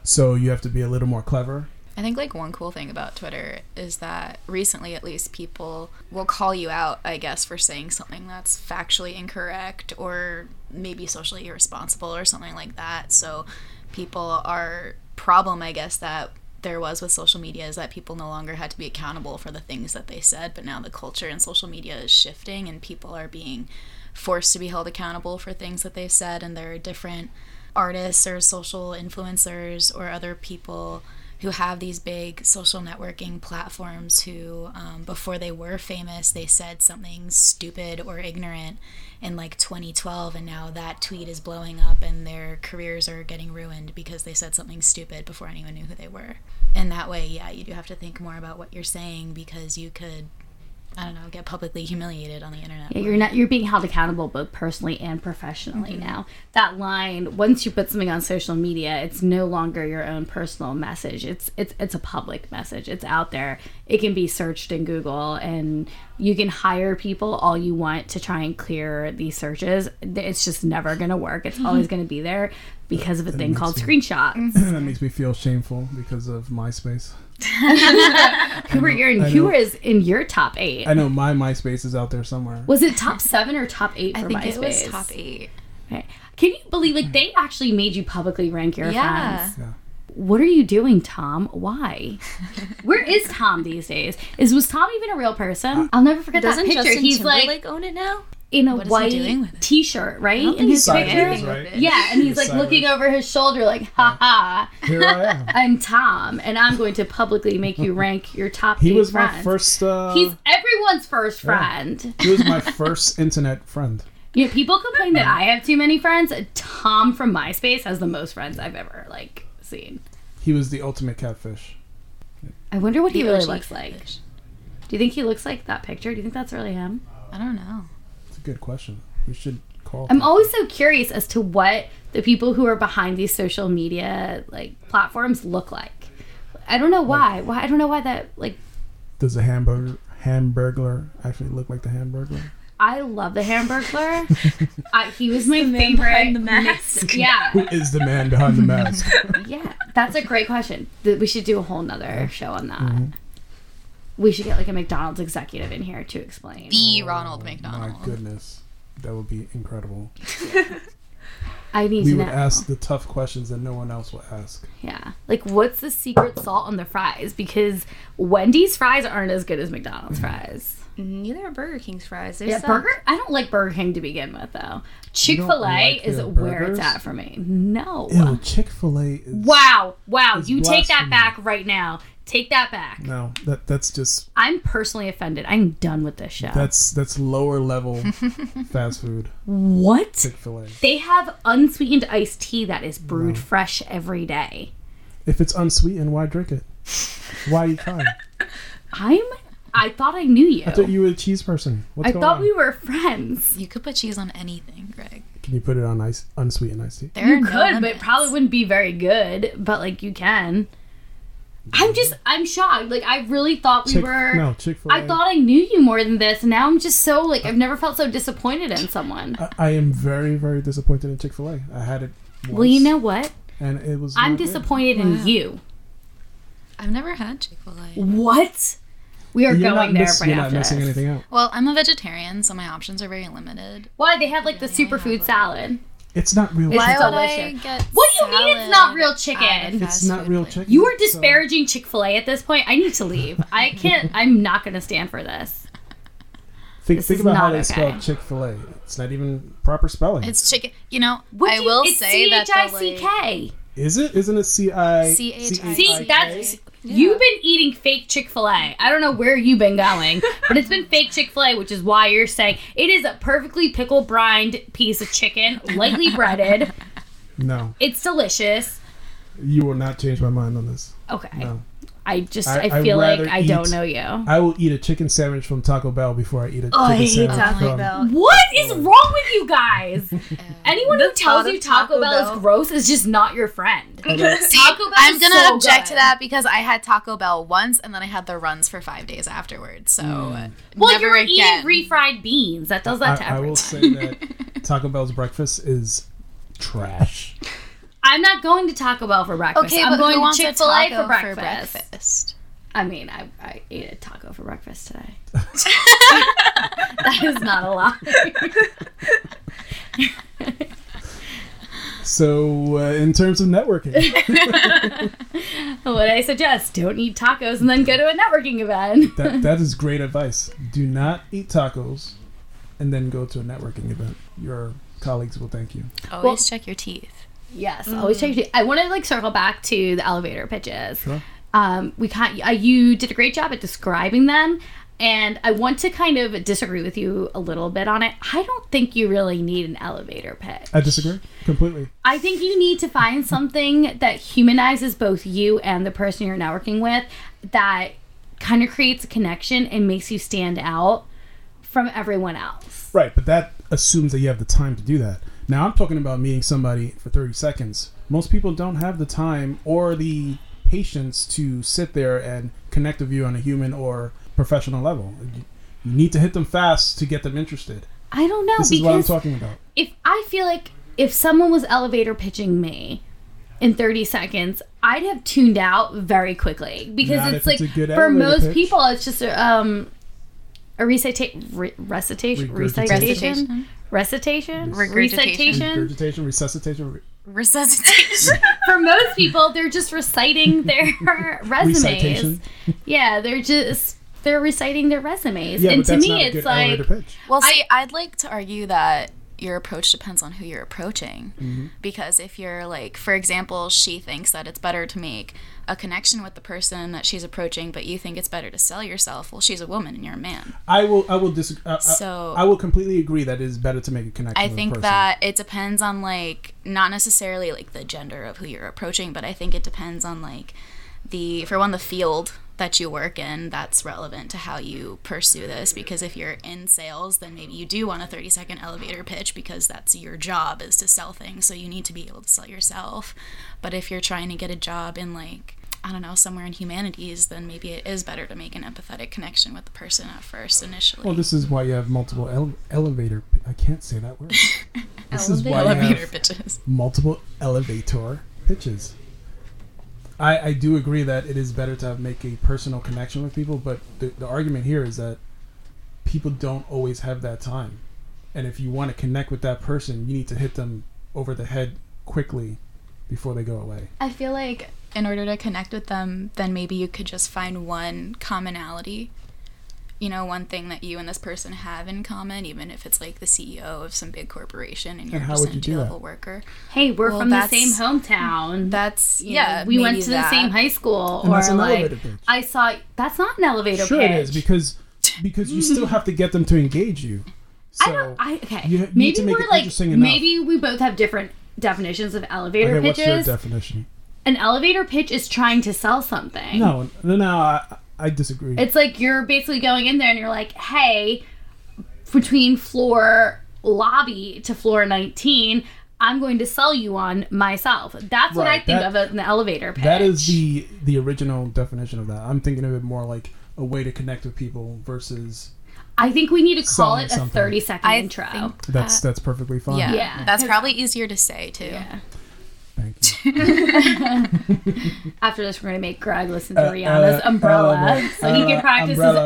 Speaker 1: So you have to be a little more clever.
Speaker 3: I think like one cool thing about Twitter is that recently at least people will call you out, I guess, for saying something that's factually incorrect or maybe socially irresponsible or something like that. So people are problem I guess that there was with social media is that people no longer had to be accountable for the things that they said, but now the culture in social media is shifting and people are being forced to be held accountable for things that they've said and there are different artists or social influencers or other people who have these big social networking platforms who um, before they were famous they said something stupid or ignorant in like 2012 and now that tweet is blowing up and their careers are getting ruined because they said something stupid before anyone knew who they were. And that way yeah you do have to think more about what you're saying because you could i don't know get publicly humiliated on the internet
Speaker 2: Yeah, you're not you're being held accountable both personally and professionally mm-hmm. now. That line, once you put something on social media, it's no longer your own personal message. It's it's it's a public message. It's out there. It can be searched in Google and you can hire people all you want to try and clear these searches. It's just never going to work. It's always mm-hmm. going to be there because of a thing called
Speaker 1: me-
Speaker 2: screenshots.
Speaker 1: that makes me feel shameful because of MySpace.
Speaker 2: Who were your
Speaker 1: I
Speaker 2: who
Speaker 1: know.
Speaker 2: was in your top 8?
Speaker 1: I know my MySpace is out there somewhere.
Speaker 2: Was it top 7 or top 8 for
Speaker 3: i think
Speaker 2: MySpace?
Speaker 3: it was top eight
Speaker 2: Okay. Can you believe like they actually made you publicly rank your
Speaker 3: Yeah.
Speaker 2: friends?
Speaker 1: Yeah.
Speaker 2: What are you doing, Tom? Why? Where is Tom these days? Is was Tom even a real person? Uh, I'll never forget
Speaker 4: Doesn't
Speaker 2: that picture.
Speaker 4: Justin
Speaker 2: he's
Speaker 4: Timberlake
Speaker 2: like
Speaker 4: own it now?
Speaker 2: In a
Speaker 3: What is
Speaker 2: white
Speaker 3: doing
Speaker 2: t-shirt, right? In his picture.
Speaker 1: right?
Speaker 2: Yeah, and he's like
Speaker 1: Sideways.
Speaker 2: looking over his shoulder, like, ha ha.
Speaker 1: Here I am.
Speaker 2: I'm Tom, and I'm going to publicly make you rank your top
Speaker 1: He
Speaker 2: eight
Speaker 1: was my first. Uh,
Speaker 2: He's everyone's first
Speaker 1: Yeah.
Speaker 2: friend.
Speaker 1: he was my first internet friend.
Speaker 2: You know, people complain that I have too many friends. Tom from MySpace has the most friends I've ever like seen.
Speaker 1: He was the ultimate catfish.
Speaker 2: I wonder what he really
Speaker 3: OG
Speaker 2: looks like. Do you think he looks like that picture? Do you think that's really him?
Speaker 3: i don't know
Speaker 1: It's a good question. We should call.
Speaker 2: I'm
Speaker 1: him.
Speaker 2: always so curious as to what the people who are behind these social media like platforms look like. I don't know why. Why I don't know why that like
Speaker 1: Does the hamburger hamburglar actually look like the hamburger?
Speaker 2: I love the Hamburglar. I, he was my favorite.
Speaker 4: behind the mask.
Speaker 2: Yeah,
Speaker 1: Who is the man behind the mask?
Speaker 2: yeah. That's a great question. We should do a whole nother show on that. Mm-hmm. We should get like a McDonald's executive in here to explain.
Speaker 3: the ronald McDonald.
Speaker 1: My goodness, that would be incredible.
Speaker 2: I need
Speaker 1: we
Speaker 2: to
Speaker 1: would
Speaker 2: know.
Speaker 1: ask the tough questions that no one else will ask.
Speaker 2: Yeah. Like, what's the secret salt on the fries? Because Wendy's fries aren't as good as McDonald's mm. fries.
Speaker 4: Neither are Burger King's fries. They're
Speaker 2: Yeah,
Speaker 4: some-
Speaker 2: burger. I don't like Burger King to begin with, though. Chick Fil A
Speaker 1: like
Speaker 2: is
Speaker 1: their
Speaker 2: where it's at for me. No.
Speaker 1: Chick Fil A
Speaker 2: Wow. Wow.
Speaker 1: It's
Speaker 2: You take that back right now. Take that back.
Speaker 1: no. That that's just
Speaker 2: I'm personally offended. I'm done with this show.
Speaker 1: that's that's lower level fast food.
Speaker 2: what?
Speaker 1: Chick Fil A.
Speaker 2: They have unsweetened iced tea that is brewed
Speaker 1: No.
Speaker 2: fresh every day.
Speaker 1: If it's unsweetened, why drink it? Why are you trying?
Speaker 2: I'm. I thought I knew you.
Speaker 1: I thought you were a cheese person. What's going on?
Speaker 2: I
Speaker 1: going
Speaker 2: thought
Speaker 1: on?
Speaker 2: we were friends.
Speaker 3: You could put cheese on anything, Greg.
Speaker 1: Can you put it on ice unsweetened iced tea?
Speaker 3: There
Speaker 2: You
Speaker 3: are no
Speaker 2: could, but it
Speaker 3: limits.
Speaker 2: probably wouldn't be very good. But like you can. I'm just. I'm shocked. Like I really thought we
Speaker 1: Chick-
Speaker 2: were.
Speaker 1: no Chick Fil A.
Speaker 2: I thought I knew you more than this, and now I'm just so like I've never felt so disappointed in someone.
Speaker 1: I, I am very very disappointed in Chick Fil A. I had it. Once,
Speaker 2: Well, you know what?
Speaker 1: and it was.
Speaker 2: I'm
Speaker 1: not good.
Speaker 2: disappointed
Speaker 3: Wow.
Speaker 2: in you.
Speaker 3: I've never had Chick Fil A.
Speaker 2: What? We are
Speaker 1: You're
Speaker 2: going
Speaker 1: not
Speaker 2: there
Speaker 1: miss-
Speaker 2: right
Speaker 1: You're not missing
Speaker 2: this.
Speaker 1: anything out.
Speaker 3: Well, I'm a vegetarian, so my options are very limited.
Speaker 2: Why they have like the
Speaker 3: Yeah, they have,
Speaker 2: superfood
Speaker 3: like-
Speaker 2: salad?
Speaker 1: It's not real.
Speaker 2: It's
Speaker 3: Why
Speaker 1: chicken.
Speaker 3: would I get?
Speaker 2: What do you mean it's not real chicken?
Speaker 1: It's not real chicken.
Speaker 2: You are
Speaker 1: So-
Speaker 2: disparaging Chick Fil A at this point. I need to leave. I can't. I'm not going to stand for this.
Speaker 1: Think,
Speaker 2: This
Speaker 1: think about how they
Speaker 2: okay.
Speaker 1: spell Chick Fil A. It's not even proper spelling.
Speaker 3: It's chicken. You know,
Speaker 2: What
Speaker 3: I
Speaker 2: you-
Speaker 3: will
Speaker 2: it's
Speaker 3: say that the,
Speaker 2: C-H-I-C-K.
Speaker 1: Is it? Isn't it C I
Speaker 3: C-H-I-C-K?
Speaker 2: That's
Speaker 3: Yeah.
Speaker 2: you've been eating fake Chick Fil A. I don't know where you've been going, but it's been fake Chick Fil A, which is why you're saying it is a perfectly pickle brined piece of chicken, lightly breaded.
Speaker 1: No,
Speaker 2: It's delicious.
Speaker 1: you will not change my mind on this.
Speaker 2: Okay,
Speaker 1: No,
Speaker 2: I just
Speaker 1: I-
Speaker 2: I,
Speaker 1: I'd
Speaker 2: feel like
Speaker 1: rather
Speaker 2: I don't know you.
Speaker 1: I will eat a chicken sandwich from Taco Bell before I eat a
Speaker 2: Oh, I hate
Speaker 1: sandwich
Speaker 4: Taco
Speaker 1: from.
Speaker 4: Bell.
Speaker 2: What is wrong with you guys? Anyone who tells you Taco,
Speaker 4: Taco
Speaker 2: Bell,
Speaker 4: Bell.
Speaker 2: is gross is just not your friend.
Speaker 1: I don't-
Speaker 2: Taco Bell
Speaker 3: I'm
Speaker 2: is
Speaker 3: gonna
Speaker 2: so
Speaker 3: object
Speaker 2: good.
Speaker 3: to that because I had Taco Bell once and then I had the runs for five days afterwards. So
Speaker 1: Mm.
Speaker 2: Well,
Speaker 3: never
Speaker 2: you're
Speaker 3: again.
Speaker 2: eating refried beans. That does that to
Speaker 1: I, I will say that Taco Bell's breakfast is trash.
Speaker 2: I'm not going to Taco Bell for breakfast.
Speaker 3: Okay,
Speaker 2: I'm
Speaker 3: but
Speaker 2: going
Speaker 3: who
Speaker 2: to
Speaker 3: wants a
Speaker 2: Chick Fil A
Speaker 3: taco
Speaker 2: for breakfast.
Speaker 3: breakfast?
Speaker 2: I mean, I, I ate a taco for breakfast today. that is not a lie.
Speaker 1: So, uh, in terms of networking,
Speaker 2: what I suggest: don't eat tacos and then go to a networking event.
Speaker 1: that that is great advice. Do not eat tacos and then go to a networking event. Your colleagues will thank you.
Speaker 3: Always
Speaker 2: Well-
Speaker 3: check your teeth.
Speaker 2: Yes, always check. your- I want to like circle back to the elevator pitches.
Speaker 1: Sure.
Speaker 2: Um, we kind uh, you did a great job at describing them, and I want to kind of disagree with you a little bit on it. I don't think you really need an elevator pitch.
Speaker 1: I disagree completely.
Speaker 2: I think you need to find something that humanizes both you and the person you're networking with that kind of creates a connection and makes you stand out from everyone else.
Speaker 1: Right, but that assumes that you have the time to do that. Now I'm talking about meeting somebody for 30 seconds. Most people don't have the time or the patience to sit there and connect with you on a human or professional level. You need to hit them fast to get them interested.
Speaker 2: I don't know
Speaker 1: This is what I'm talking about.
Speaker 2: if I feel like if someone was elevator pitching me in 30 seconds, I'd have tuned out very quickly because
Speaker 1: Not
Speaker 2: it's like
Speaker 1: it's
Speaker 2: for most
Speaker 1: pitch.
Speaker 2: people it's just um a recita- re- recitation
Speaker 1: Regurgitation.
Speaker 2: recitation recitation
Speaker 3: Regurgitation.
Speaker 2: recitation
Speaker 1: resuscitation,
Speaker 3: Resuscitation.
Speaker 2: for most people they're just reciting their resumes
Speaker 1: recitation.
Speaker 2: yeah they're just they're reciting their resumes
Speaker 1: Yeah,
Speaker 2: and
Speaker 1: but
Speaker 2: to
Speaker 1: that's
Speaker 2: me
Speaker 1: not a
Speaker 2: it's
Speaker 1: good
Speaker 2: like
Speaker 1: pitch.
Speaker 3: well, see, I, would like to argue that your approach depends on who you're approaching.
Speaker 1: Mm-hmm.
Speaker 3: Because if you're like, for example, she thinks that it's better to make a connection with the person that she's approaching, but you think it's better to sell yourself. Well, she's a woman and you're a man.
Speaker 1: I will. I will disagree. I,
Speaker 3: So-
Speaker 1: I will completely agree that it is better to make a connection.
Speaker 3: I
Speaker 1: with a
Speaker 3: think that it depends on like not necessarily like the gender of who you're approaching, but I think it depends on like the for one the field that you work in that's relevant to how you pursue this because if you're in sales then maybe you do want a 30 second elevator pitch because that's your job is to sell things so you need to be able to sell yourself but if you're trying to get a job in like I don't know, somewhere in humanities, then maybe it is better to make an empathetic connection with the person at first initially.
Speaker 1: Well, this is why you have multiple ele- elevator. I can't say that word. this is why you
Speaker 3: elevator
Speaker 1: have
Speaker 3: pitches.
Speaker 1: multiple elevator pitches. I, I do agree that it is better to make a personal connection with people, but the, the argument here is that people don't always have that time. And if you want to connect with that person, you need to hit them over the head quickly before they go away.
Speaker 3: I feel like in order to connect with them, then maybe you could just find one commonality. You know, one thing that you and this person have in common, even if it's like the CEO of some big corporation and you're
Speaker 1: how
Speaker 3: just
Speaker 1: would
Speaker 3: an
Speaker 1: you do
Speaker 3: entry
Speaker 1: that?
Speaker 3: level worker.
Speaker 2: Hey, we're
Speaker 3: Well,
Speaker 2: from the same hometown.
Speaker 3: That's
Speaker 2: You
Speaker 3: yeah.
Speaker 2: know, we went to
Speaker 3: that.
Speaker 2: the same high school,
Speaker 1: And
Speaker 2: or
Speaker 1: that's an
Speaker 2: like
Speaker 1: elevator pitch.
Speaker 2: I saw. That's not an elevator
Speaker 1: Sure,
Speaker 2: pitch.
Speaker 1: Sure, it is because because you still have to get them to engage you. So
Speaker 2: I don't. I okay.
Speaker 1: you need
Speaker 2: maybe
Speaker 1: to make
Speaker 2: we're
Speaker 1: it
Speaker 2: like
Speaker 1: interesting enough.
Speaker 2: maybe we both have different definitions of elevator
Speaker 1: okay, what's your
Speaker 2: pitches.
Speaker 1: definition?
Speaker 2: An elevator pitch is trying to sell something.
Speaker 1: No, no, no. I, I disagree.
Speaker 2: It's like you're basically going in there and you're like, hey, between floor lobby to floor 19, I'm going to sell you on myself. That's what I think
Speaker 1: that-
Speaker 2: of as an elevator pitch.
Speaker 1: that is the the original definition of that. I'm thinking of it more like a way to connect with people versus
Speaker 2: I think we need to call it a
Speaker 1: something.
Speaker 2: 30 second
Speaker 3: I
Speaker 2: intro.
Speaker 3: think
Speaker 1: that's
Speaker 3: that-
Speaker 1: that's perfectly fine.
Speaker 3: yeah,
Speaker 2: Yeah.
Speaker 3: That's probably easier to say too.
Speaker 2: Yeah.
Speaker 1: Thank you.
Speaker 2: After this, we're going to make Greg listen to
Speaker 1: Uh,
Speaker 2: Rihanna's
Speaker 1: uh,
Speaker 2: Umbrella
Speaker 1: uh,
Speaker 2: so he can
Speaker 1: uh,
Speaker 2: practice
Speaker 1: umbrella,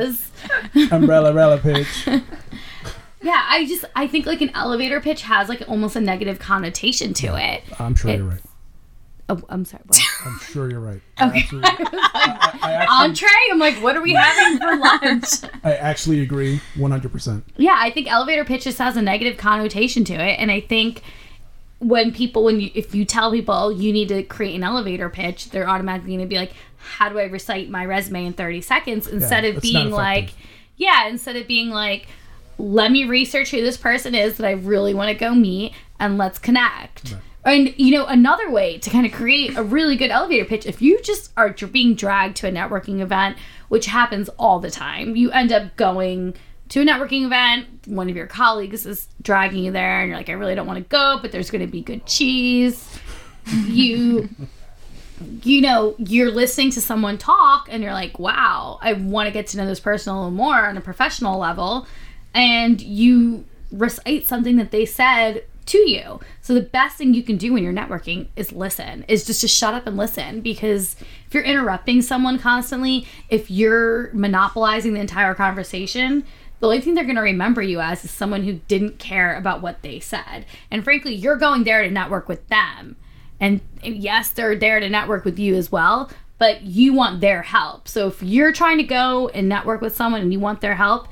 Speaker 2: his Ella's.
Speaker 1: Umbrella, umbrella pitch.
Speaker 2: Yeah, I just, I think like an elevator pitch has like almost a negative connotation to it.
Speaker 1: I'm sure you're right.
Speaker 2: Oh, I'm sorry. What?
Speaker 1: I'm sure you're right.
Speaker 2: Okay.
Speaker 1: I, I, I actually,
Speaker 2: Entree? I'm like, what are we having for lunch?
Speaker 1: I actually agree 100%.
Speaker 2: yeah, I think elevator pitch just has a negative connotation to it, and I think when people, when you, if you tell people you need to create an elevator pitch, they're automatically going to be like, how do I recite my resume in 30 seconds? Instead of being like, yeah, instead of being like, let me research who this person is that I really want to go meet and let's connect. And you know, another way to kind of create a really good elevator pitch, if you just are being dragged to a networking event, which happens all the time, you end up going to a networking event, one of your colleagues is dragging you there, and you're like, I really don't want to go, but there's going to be good cheese. You you know, you're listening to someone talk and you're like, wow, I want to get to know this person a little more on a professional level. And you recite something that they said to you. So the best thing you can do when you're networking is listen, is just to shut up and listen. Because if you're interrupting someone constantly, if you're monopolizing the entire conversation, the only thing they're going to remember you as is someone who didn't care about what they said. And frankly, you're going there to network with them. And yes, they're there to network with you as well, but you want their help. So if you're trying to go and network with someone and you want their help,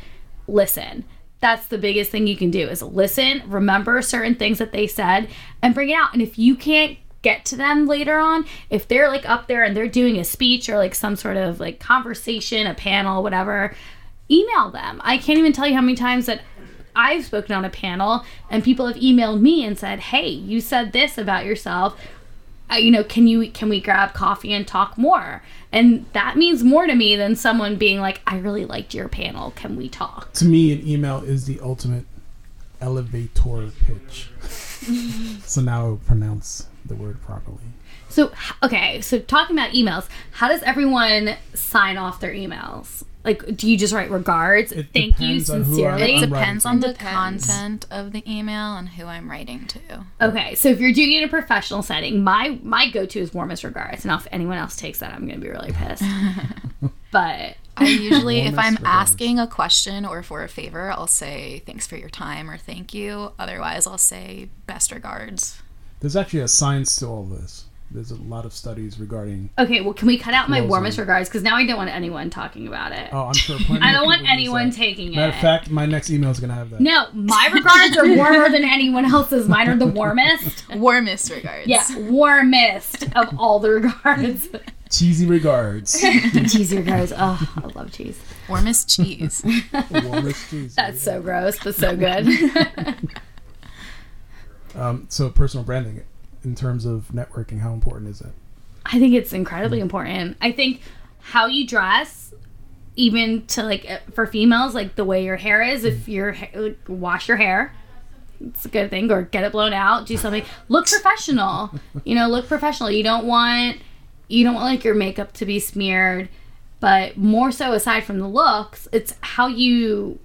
Speaker 2: listen. That's the biggest thing you can do is listen, remember certain things that they said and bring it out. And if you can't get to them later on, if they're like up there and they're doing a speech or like some sort of like conversation, a panel, whatever, email them. I can't even tell you how many times that I've spoken on a panel and people have emailed me and said, "Hey, you said this about yourself. Uh, you know, can you can we grab coffee and talk more?" And that means more to me than someone being like, "I really liked your panel. Can we talk?"
Speaker 1: To me, an email is the ultimate elevator pitch. so now I'll pronounce the word properly.
Speaker 2: So, okay, so talking about emails, how does everyone sign off their emails? Like, do you just write regards?
Speaker 1: It
Speaker 2: Thank you
Speaker 1: depends on who
Speaker 2: sincerely.
Speaker 3: It depends on the
Speaker 2: Depends.
Speaker 3: content of the email and who I'm writing to.
Speaker 2: Okay, so if you're doing it in a professional setting, my my go to is warmest regards. Now, if anyone else takes that, I'm gonna be really pissed. but
Speaker 3: I usually, if I'm
Speaker 1: regards.
Speaker 3: asking a question or for a favor, I'll say thanks for your time or thank you. Otherwise, I'll say best regards.
Speaker 1: There's actually a science to all this. There's a lot of studies regarding.
Speaker 2: okay, well, can we cut out my
Speaker 1: Closing.
Speaker 2: warmest regards? Because now I don't want anyone talking about it.
Speaker 1: Oh, I'm sure.
Speaker 2: I don't want anyone
Speaker 1: that.
Speaker 2: taking
Speaker 1: Matter
Speaker 2: it.
Speaker 1: of fact, my next email is gonna have that.
Speaker 2: no, my regards are warmer than anyone else's. Mine are the warmest.
Speaker 3: Warmest regards.
Speaker 2: Yeah, warmest of all the regards.
Speaker 1: Cheesy regards.
Speaker 2: cheese regards. Oh, I love cheese.
Speaker 3: Warmest cheese.
Speaker 1: Warmest cheese.
Speaker 2: That's so gross, but so good.
Speaker 1: Um, so personal branding, in terms of networking, how important is it?
Speaker 2: I think it's incredibly important. I think how you dress, even to like uh, for females, like the way your hair is. If your ha- like, wash your hair, it's a good thing, or get it blown out. Do something. Look professional. You know, look professional. You don't want you don't want like your makeup to be smeared, but more so aside from the looks, it's how you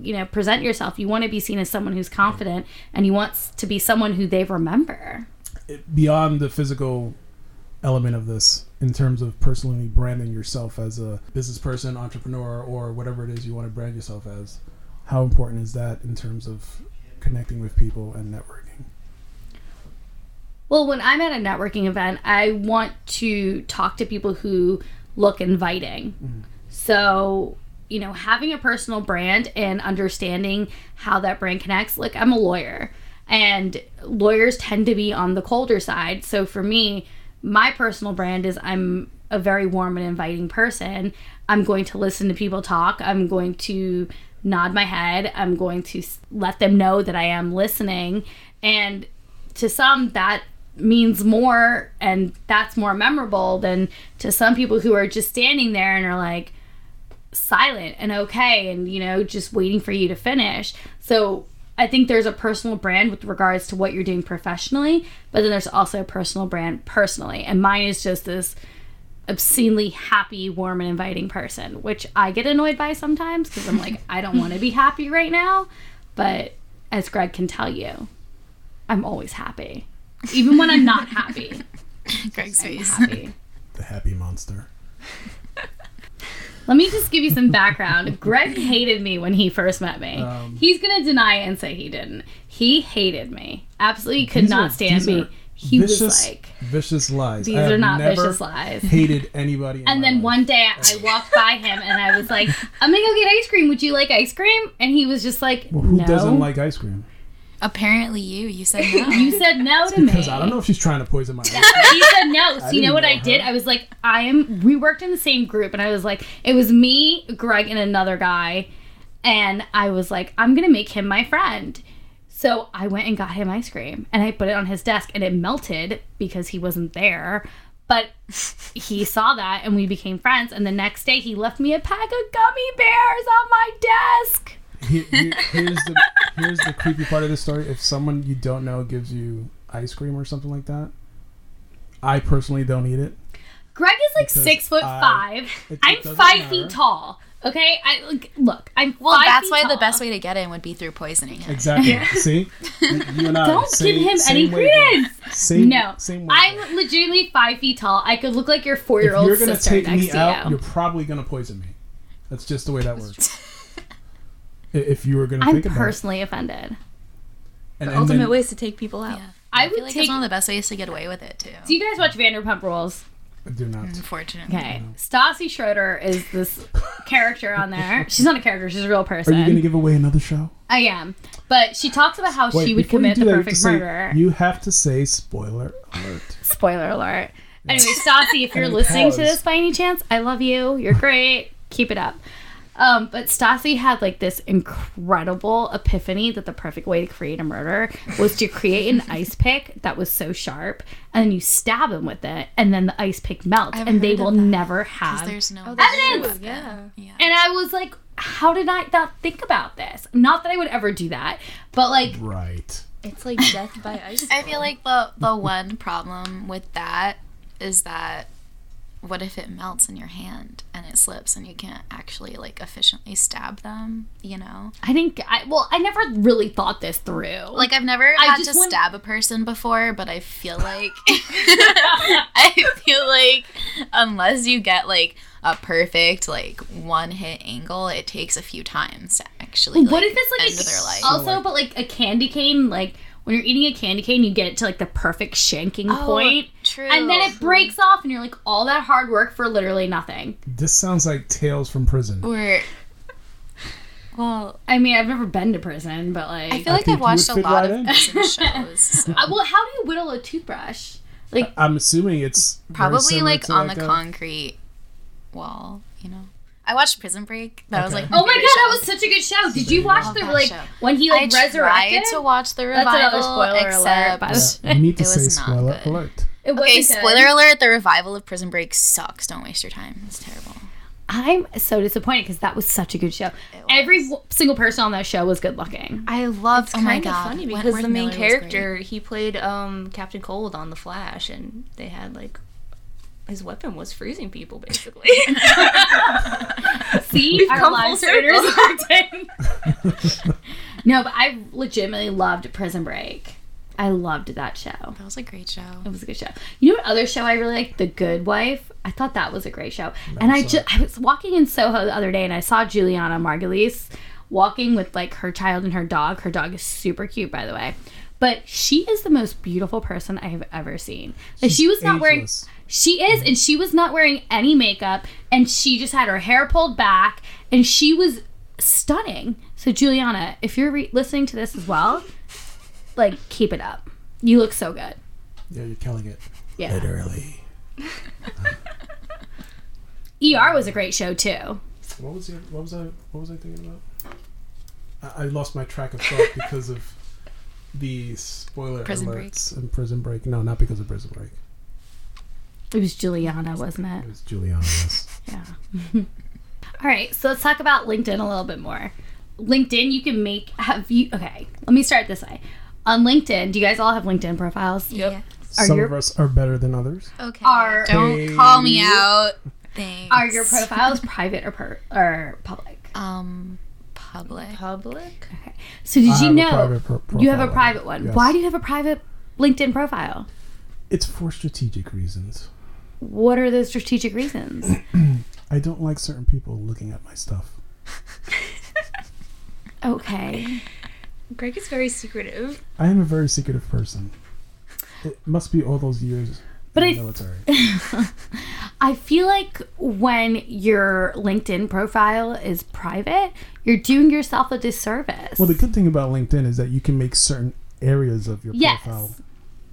Speaker 2: you know present yourself. You want to be seen as someone who's confident, and you want to be someone who they remember.
Speaker 1: It, beyond the physical element of this in terms of personally branding yourself as a business person entrepreneur or whatever it is you want to brand yourself as how important is that in terms of connecting with people and networking
Speaker 2: Well, when I'm at a networking event, I want to talk to people who look inviting. Mm-hmm. So, you know, having a personal brand and understanding how that brand connects. Like, I'm a lawyer, and lawyers tend to be on the colder side. So, for me, my personal brand is I'm a very warm and inviting person. I'm going to listen to people talk. I'm going to nod my head. I'm going to let them know that I am listening. And to some, that means more and that's more memorable than to some people who are just standing there and are like silent and okay and you know just waiting for you to finish so i think there's a personal brand with regards to what you're doing professionally but then there's also a personal brand personally. And mine is just this obscenely happy warm and inviting person which i get annoyed by sometimes because i'm like i don't want to be happy right now. But as greg can tell you i'm always happy. Even when i'm not happy.
Speaker 3: Greg's
Speaker 2: i'm
Speaker 3: face.
Speaker 2: happy.
Speaker 1: The happy monster.
Speaker 2: Let me just give you some background. Greg hated me when he first met me.
Speaker 1: Um,
Speaker 2: He's gonna deny it and say he didn't. He hated me. Absolutely could not
Speaker 1: are-
Speaker 2: stand me. He was like,
Speaker 1: vicious lies.
Speaker 2: "These
Speaker 1: I
Speaker 2: are not vicious lies."
Speaker 1: Hated anybody.
Speaker 2: And then
Speaker 1: life.
Speaker 2: one day I walked by him and I was like, "I'm gonna go get ice cream. Would you like ice cream?" And he was just like,
Speaker 1: Well, who
Speaker 2: "No."
Speaker 1: doesn't like ice cream?
Speaker 3: Apparently, you. You said no.
Speaker 2: you said no to me.
Speaker 1: Because I don't know if she's trying to poison my ice cream.
Speaker 2: he said no. So you know what
Speaker 1: know
Speaker 2: I did?
Speaker 1: her.
Speaker 2: I was like, I am. We worked in the same group, and I was like, it was me, Greg, and another guy, and I was like, I'm gonna make him my friend. So I went and got him ice cream, and I put it on his desk, and it melted because he wasn't there. But he saw that, and we became friends. And the next day, he left me a pack of gummy bears on my desk.
Speaker 1: Here- here- here's the here's the creepy part of the story. If someone you don't know gives you ice cream or something like that, I personally don't eat it.
Speaker 2: Greg is like six foot
Speaker 1: I-
Speaker 2: five.
Speaker 1: it- it
Speaker 2: I'm
Speaker 1: doesn't
Speaker 2: five
Speaker 1: matter.
Speaker 2: feet tall. Okay, I look. Look, I'm.
Speaker 3: well,
Speaker 2: five
Speaker 3: that's
Speaker 2: feet
Speaker 3: why the best way to get in would be through poisoning him.
Speaker 1: Exactly. See, you, you and I.
Speaker 2: Don't
Speaker 1: same-
Speaker 2: give him any
Speaker 1: wavelength.
Speaker 2: credence.
Speaker 1: Same.
Speaker 2: No,
Speaker 1: Same. wavelength.
Speaker 2: I'm legitimately five feet tall. I could look like your four-year-old
Speaker 1: you're gonna
Speaker 2: sister
Speaker 1: take
Speaker 2: next
Speaker 1: me
Speaker 2: to
Speaker 1: out,
Speaker 2: you.
Speaker 1: you're probably gonna poison me. That's just the way that works. I- if you were gonna
Speaker 2: I'm personally offended.
Speaker 1: and,
Speaker 4: The
Speaker 1: and
Speaker 4: ultimate
Speaker 1: then,
Speaker 4: ways to take people out.
Speaker 3: Yeah.
Speaker 2: I
Speaker 3: I
Speaker 2: would
Speaker 3: feel like
Speaker 2: take.
Speaker 3: it's one of the best ways to get away with it too.
Speaker 2: Do you guys watch Vanderpump Rules?
Speaker 1: do not.
Speaker 3: Unfortunately.
Speaker 2: Okay, Stassi Schroeder is this character on there. She's not a character; she's a real person.
Speaker 1: Are you gonna give away another show?
Speaker 2: I am, but she talks about how
Speaker 1: Wait,
Speaker 2: she would commit the
Speaker 1: that, you have
Speaker 2: perfect
Speaker 1: say-
Speaker 2: murder.
Speaker 1: You have to say spoiler alert.
Speaker 2: Spoiler alert. Anyway, Stassi, if you're listening
Speaker 1: pause.
Speaker 2: to this by any chance, I love you. You're great. Keep it up. Um, but Stassi had like this incredible epiphany that the perfect way to create a murder was to create an ice pick that was so sharp, and then you stab him with it, and then the ice pick melts,
Speaker 3: I've
Speaker 2: and they will
Speaker 3: that.
Speaker 2: never have.
Speaker 3: there's no
Speaker 2: Evidence!
Speaker 4: Yeah.
Speaker 3: Yeah.
Speaker 2: And I was like, how did I not think about this? Not that I would ever do that, but like,
Speaker 1: Right.
Speaker 4: It's like death by ice.
Speaker 3: I feel like the the one problem with that is that what if it melts in your hand and it slips and you can't actually like efficiently stab them, you know?
Speaker 2: I didn't. I, well, I never really thought this through.
Speaker 3: Like I've never
Speaker 2: I
Speaker 3: had to stab a person before, but I feel like I feel like unless you get like a perfect like one hit angle, it takes a few times to actually
Speaker 2: what if it's like
Speaker 3: end
Speaker 2: a,
Speaker 3: their life.
Speaker 2: also, but like a candy cane, like when you're eating a candy cane, you get it to like the perfect shanking
Speaker 3: Oh,
Speaker 2: point,
Speaker 3: true.
Speaker 2: and then it breaks off, and you're like all that hard work for literally nothing.
Speaker 1: This sounds like Tales from Prison.
Speaker 3: or well,
Speaker 2: I mean, I've never been to prison, but like,
Speaker 3: I feel like
Speaker 1: think
Speaker 3: I've watched a lot
Speaker 1: right
Speaker 3: of prison shows. so-
Speaker 2: Uh, well, how do you whittle a toothbrush? Like,
Speaker 1: I'm assuming it's
Speaker 3: Probably like on
Speaker 1: like
Speaker 3: the
Speaker 1: a-
Speaker 3: concrete wall, you know. I watched Prison Break. That was
Speaker 1: Okay.
Speaker 3: like
Speaker 2: oh my god,
Speaker 3: favorite
Speaker 2: that was such a good show. Did you watch the
Speaker 3: that
Speaker 2: like
Speaker 3: show.
Speaker 2: when he
Speaker 3: I
Speaker 2: like resurrected?
Speaker 3: tried to watch the revival.
Speaker 2: That's another spoiler alert,
Speaker 3: except
Speaker 2: by the
Speaker 1: Yeah, you need to
Speaker 3: It
Speaker 1: say
Speaker 3: was not
Speaker 1: spoiler
Speaker 3: good.
Speaker 1: alert.
Speaker 2: It
Speaker 3: okay,
Speaker 2: wasn't good.
Speaker 3: spoiler alert: the revival of Prison Break sucks. Don't waste your time. It's terrible.
Speaker 2: I'm so disappointed because that was such a good show. Every w- single person on that show was good looking.
Speaker 3: I love. oh my
Speaker 4: kind of
Speaker 3: god!
Speaker 4: funny because
Speaker 3: Wentworth
Speaker 4: the main
Speaker 3: Miller
Speaker 4: character he played um Captain Cold on The Flash, and they had like his weapon was freezing people basically.
Speaker 2: See,
Speaker 4: We've
Speaker 2: our
Speaker 4: come
Speaker 2: lives
Speaker 4: full
Speaker 2: are
Speaker 4: circle.
Speaker 2: intersecting. no, but I legitimately loved Prison Break. I loved that show.
Speaker 3: That was a great show.
Speaker 2: It was a good show. You know what other show I really liked? The Good Wife. I thought that was a great show. and I just I was walking in Soho the other day and I saw Julianna Margulies walking with like her child and her dog. Her dog is super cute, by the way. But she is the most beautiful person I have ever seen. Like she was not wearing she is, and she was not wearing any makeup, and she just had her hair pulled back, and she was stunning. So, Julianna, if you're re- listening to this as well, like, keep it up. You look so good.
Speaker 1: Yeah, you're killing it.
Speaker 2: Yeah.
Speaker 1: Literally.
Speaker 2: ER was a great show, too.
Speaker 1: What was it? What was I? What was I thinking about? I, I lost my track of thought because of the spoiler
Speaker 3: Prison Break.
Speaker 1: alerts and Prison Break. No, not because of Prison Break.
Speaker 2: It was Julianna, wasn't
Speaker 1: It
Speaker 2: it?
Speaker 1: was Julianna. Yes.
Speaker 2: Yeah. All right, so let's talk about LinkedIn a little bit more. LinkedIn, you can make, have you, okay, let me start this way. On LinkedIn, do you guys all have LinkedIn profiles?
Speaker 3: Yep.
Speaker 2: Are
Speaker 1: Some
Speaker 2: your-
Speaker 1: of us are better than others.
Speaker 3: Okay.
Speaker 2: Are-
Speaker 3: Don't call me out. Thanks.
Speaker 2: Are your profiles private or per, or public?
Speaker 3: um public?
Speaker 4: Public.
Speaker 2: Okay. So did
Speaker 1: I
Speaker 2: you know
Speaker 1: private pro-
Speaker 2: you have a private one?
Speaker 1: Yes.
Speaker 2: Why do you have a private LinkedIn profile?
Speaker 1: It's for strategic reasons.
Speaker 2: What are those strategic reasons?
Speaker 1: I don't like certain people looking at my stuff.
Speaker 2: Okay.
Speaker 4: Greg is very secretive.
Speaker 1: I am a very secretive person. It must be all those years
Speaker 2: But I-. I feel like when your LinkedIn profile is private, you're doing yourself a disservice.
Speaker 1: Well, the good thing about LinkedIn is that you can make certain areas of your
Speaker 2: Yes.
Speaker 1: profile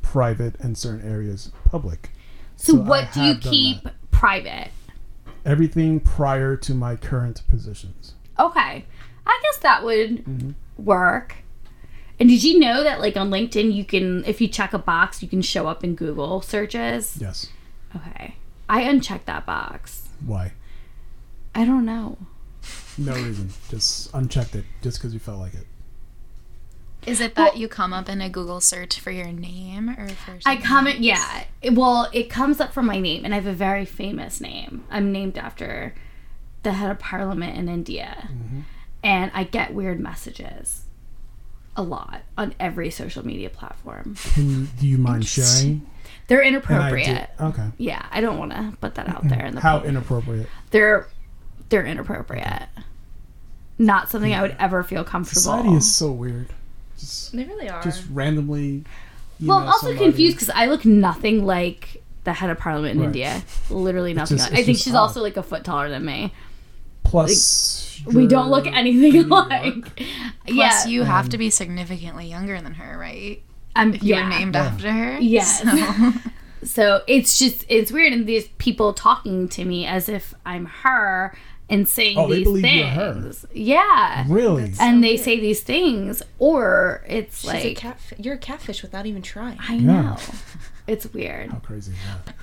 Speaker 1: private and certain areas public.
Speaker 2: so,
Speaker 1: so
Speaker 2: what do you keep private?
Speaker 1: Everything prior to my current positions.
Speaker 2: Okay. I guess that would
Speaker 1: Mm-hmm.
Speaker 2: work. And did you know that like on LinkedIn you can if you check a box you can show up in Google searches?
Speaker 1: Yes.
Speaker 2: Okay. I unchecked that box.
Speaker 1: Why?
Speaker 2: I don't know.
Speaker 1: No reason. Just unchecked it just because you felt like it.
Speaker 3: Is it that you come up in a Google search for your name or for
Speaker 2: I
Speaker 3: something
Speaker 2: comment
Speaker 3: else?
Speaker 2: yeah. It- well, it comes up for my name and I have a very famous name. I'm named after the head of parliament in India.
Speaker 1: Mm-hmm.
Speaker 2: And I get weird messages a lot on every social media platform.
Speaker 1: Can you, do you mind sharing?
Speaker 2: They're inappropriate.
Speaker 1: Okay.
Speaker 2: Yeah, I don't want to put that out there in the
Speaker 1: How
Speaker 2: public.
Speaker 1: inappropriate.
Speaker 2: they're they're inappropriate. Not something I would ever feel comfortable.
Speaker 1: Society is so weird. Just,
Speaker 4: They really are.
Speaker 1: just randomly.
Speaker 2: well, I'm also
Speaker 1: somebody.
Speaker 2: confused because I look nothing like the head of parliament in
Speaker 1: Right.
Speaker 2: India. Literally nothing.
Speaker 1: just-
Speaker 2: like- I think she's
Speaker 1: odd.
Speaker 2: also like a foot taller than me.
Speaker 1: Plus,
Speaker 2: We don't look anything
Speaker 1: in
Speaker 2: alike.
Speaker 1: York.
Speaker 2: yeah,
Speaker 3: Plus, you have
Speaker 1: Um,
Speaker 3: to be significantly younger than her, right?
Speaker 2: I'm
Speaker 3: If you
Speaker 2: yeah.
Speaker 3: were named
Speaker 1: Yeah.
Speaker 3: after her.
Speaker 2: Yes.
Speaker 3: So-
Speaker 2: So it's just it's weird, and these people talking to me as if I'm her and saying
Speaker 1: Oh, they
Speaker 2: these
Speaker 1: believe you're her.
Speaker 2: things. Yeah.
Speaker 1: Really?
Speaker 2: And they say these things, or it's
Speaker 4: She's a
Speaker 2: like.
Speaker 4: You're a catfish without even trying.
Speaker 2: I
Speaker 1: Yeah.
Speaker 2: know. It's weird.
Speaker 1: How crazy is that?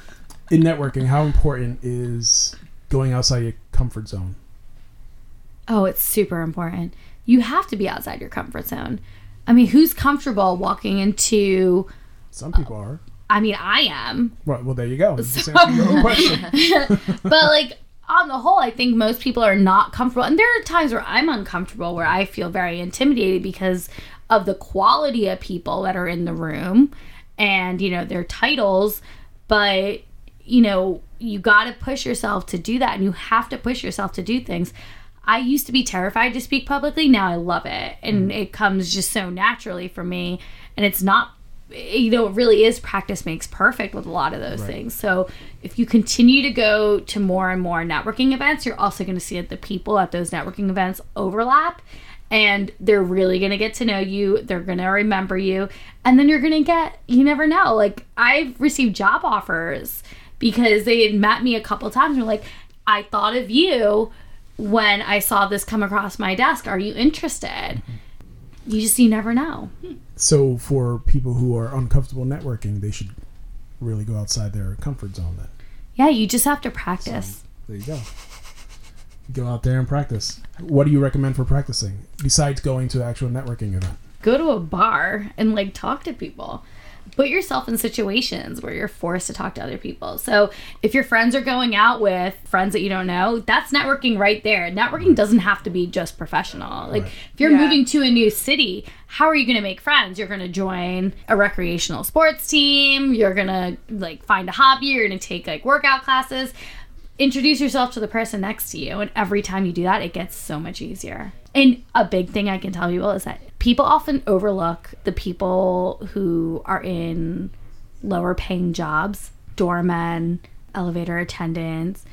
Speaker 1: In networking, how important is going outside your comfort zone?
Speaker 2: Oh, it's super important. You have to be outside your comfort zone. I mean, who's comfortable walking into?
Speaker 1: Some people are.
Speaker 2: I mean, I am,
Speaker 1: Right, well, there you go. Just answer your own question.
Speaker 2: but like on the whole, I think most people are not comfortable. And there are times where I'm uncomfortable, where I feel very intimidated because of the quality of people that are in the room, and you know their titles. But you know, you got to push yourself to do that, and you have to push yourself to do things. I used to be terrified to speak publicly. Now I love it. And mm-hmm. it comes just so naturally for me. And it's not, you know, it really is practice makes perfect with a lot of those things. So if you continue to go to more and more networking events, you're also going to see that the people at those networking events overlap. And they're really going to get to know you. They're going to remember you. And then you're going to get, you never know. Like, I've received job offers because they had met me a couple times and were like, I thought of you when I saw this come across my desk. Are you interested? You just you never know.
Speaker 1: So, for people who are uncomfortable networking, they should really go outside their comfort zone then.
Speaker 2: Yeah, you just have to practice.
Speaker 1: There you go. Go out there and practice. What do you recommend for practicing besides going to an actual networking event?
Speaker 2: Go to a bar and like talk to people. Put yourself in situations where you're forced to talk to other people. So if your friends are going out with friends that you don't know, that's networking right there. Networking doesn't have to be just professional. Like
Speaker 1: Right.
Speaker 2: if you're
Speaker 3: Yeah.
Speaker 2: moving to a new city, how are you going to make friends? You're going to join a recreational sports team. You're going to like find a hobby. You're going to take like workout classes. Introduce yourself to the person next to you. And every time you do that, it gets so much easier. And a big thing I can tell people is that people often overlook the people who are in lower paying jobs, doormen, elevator attendants.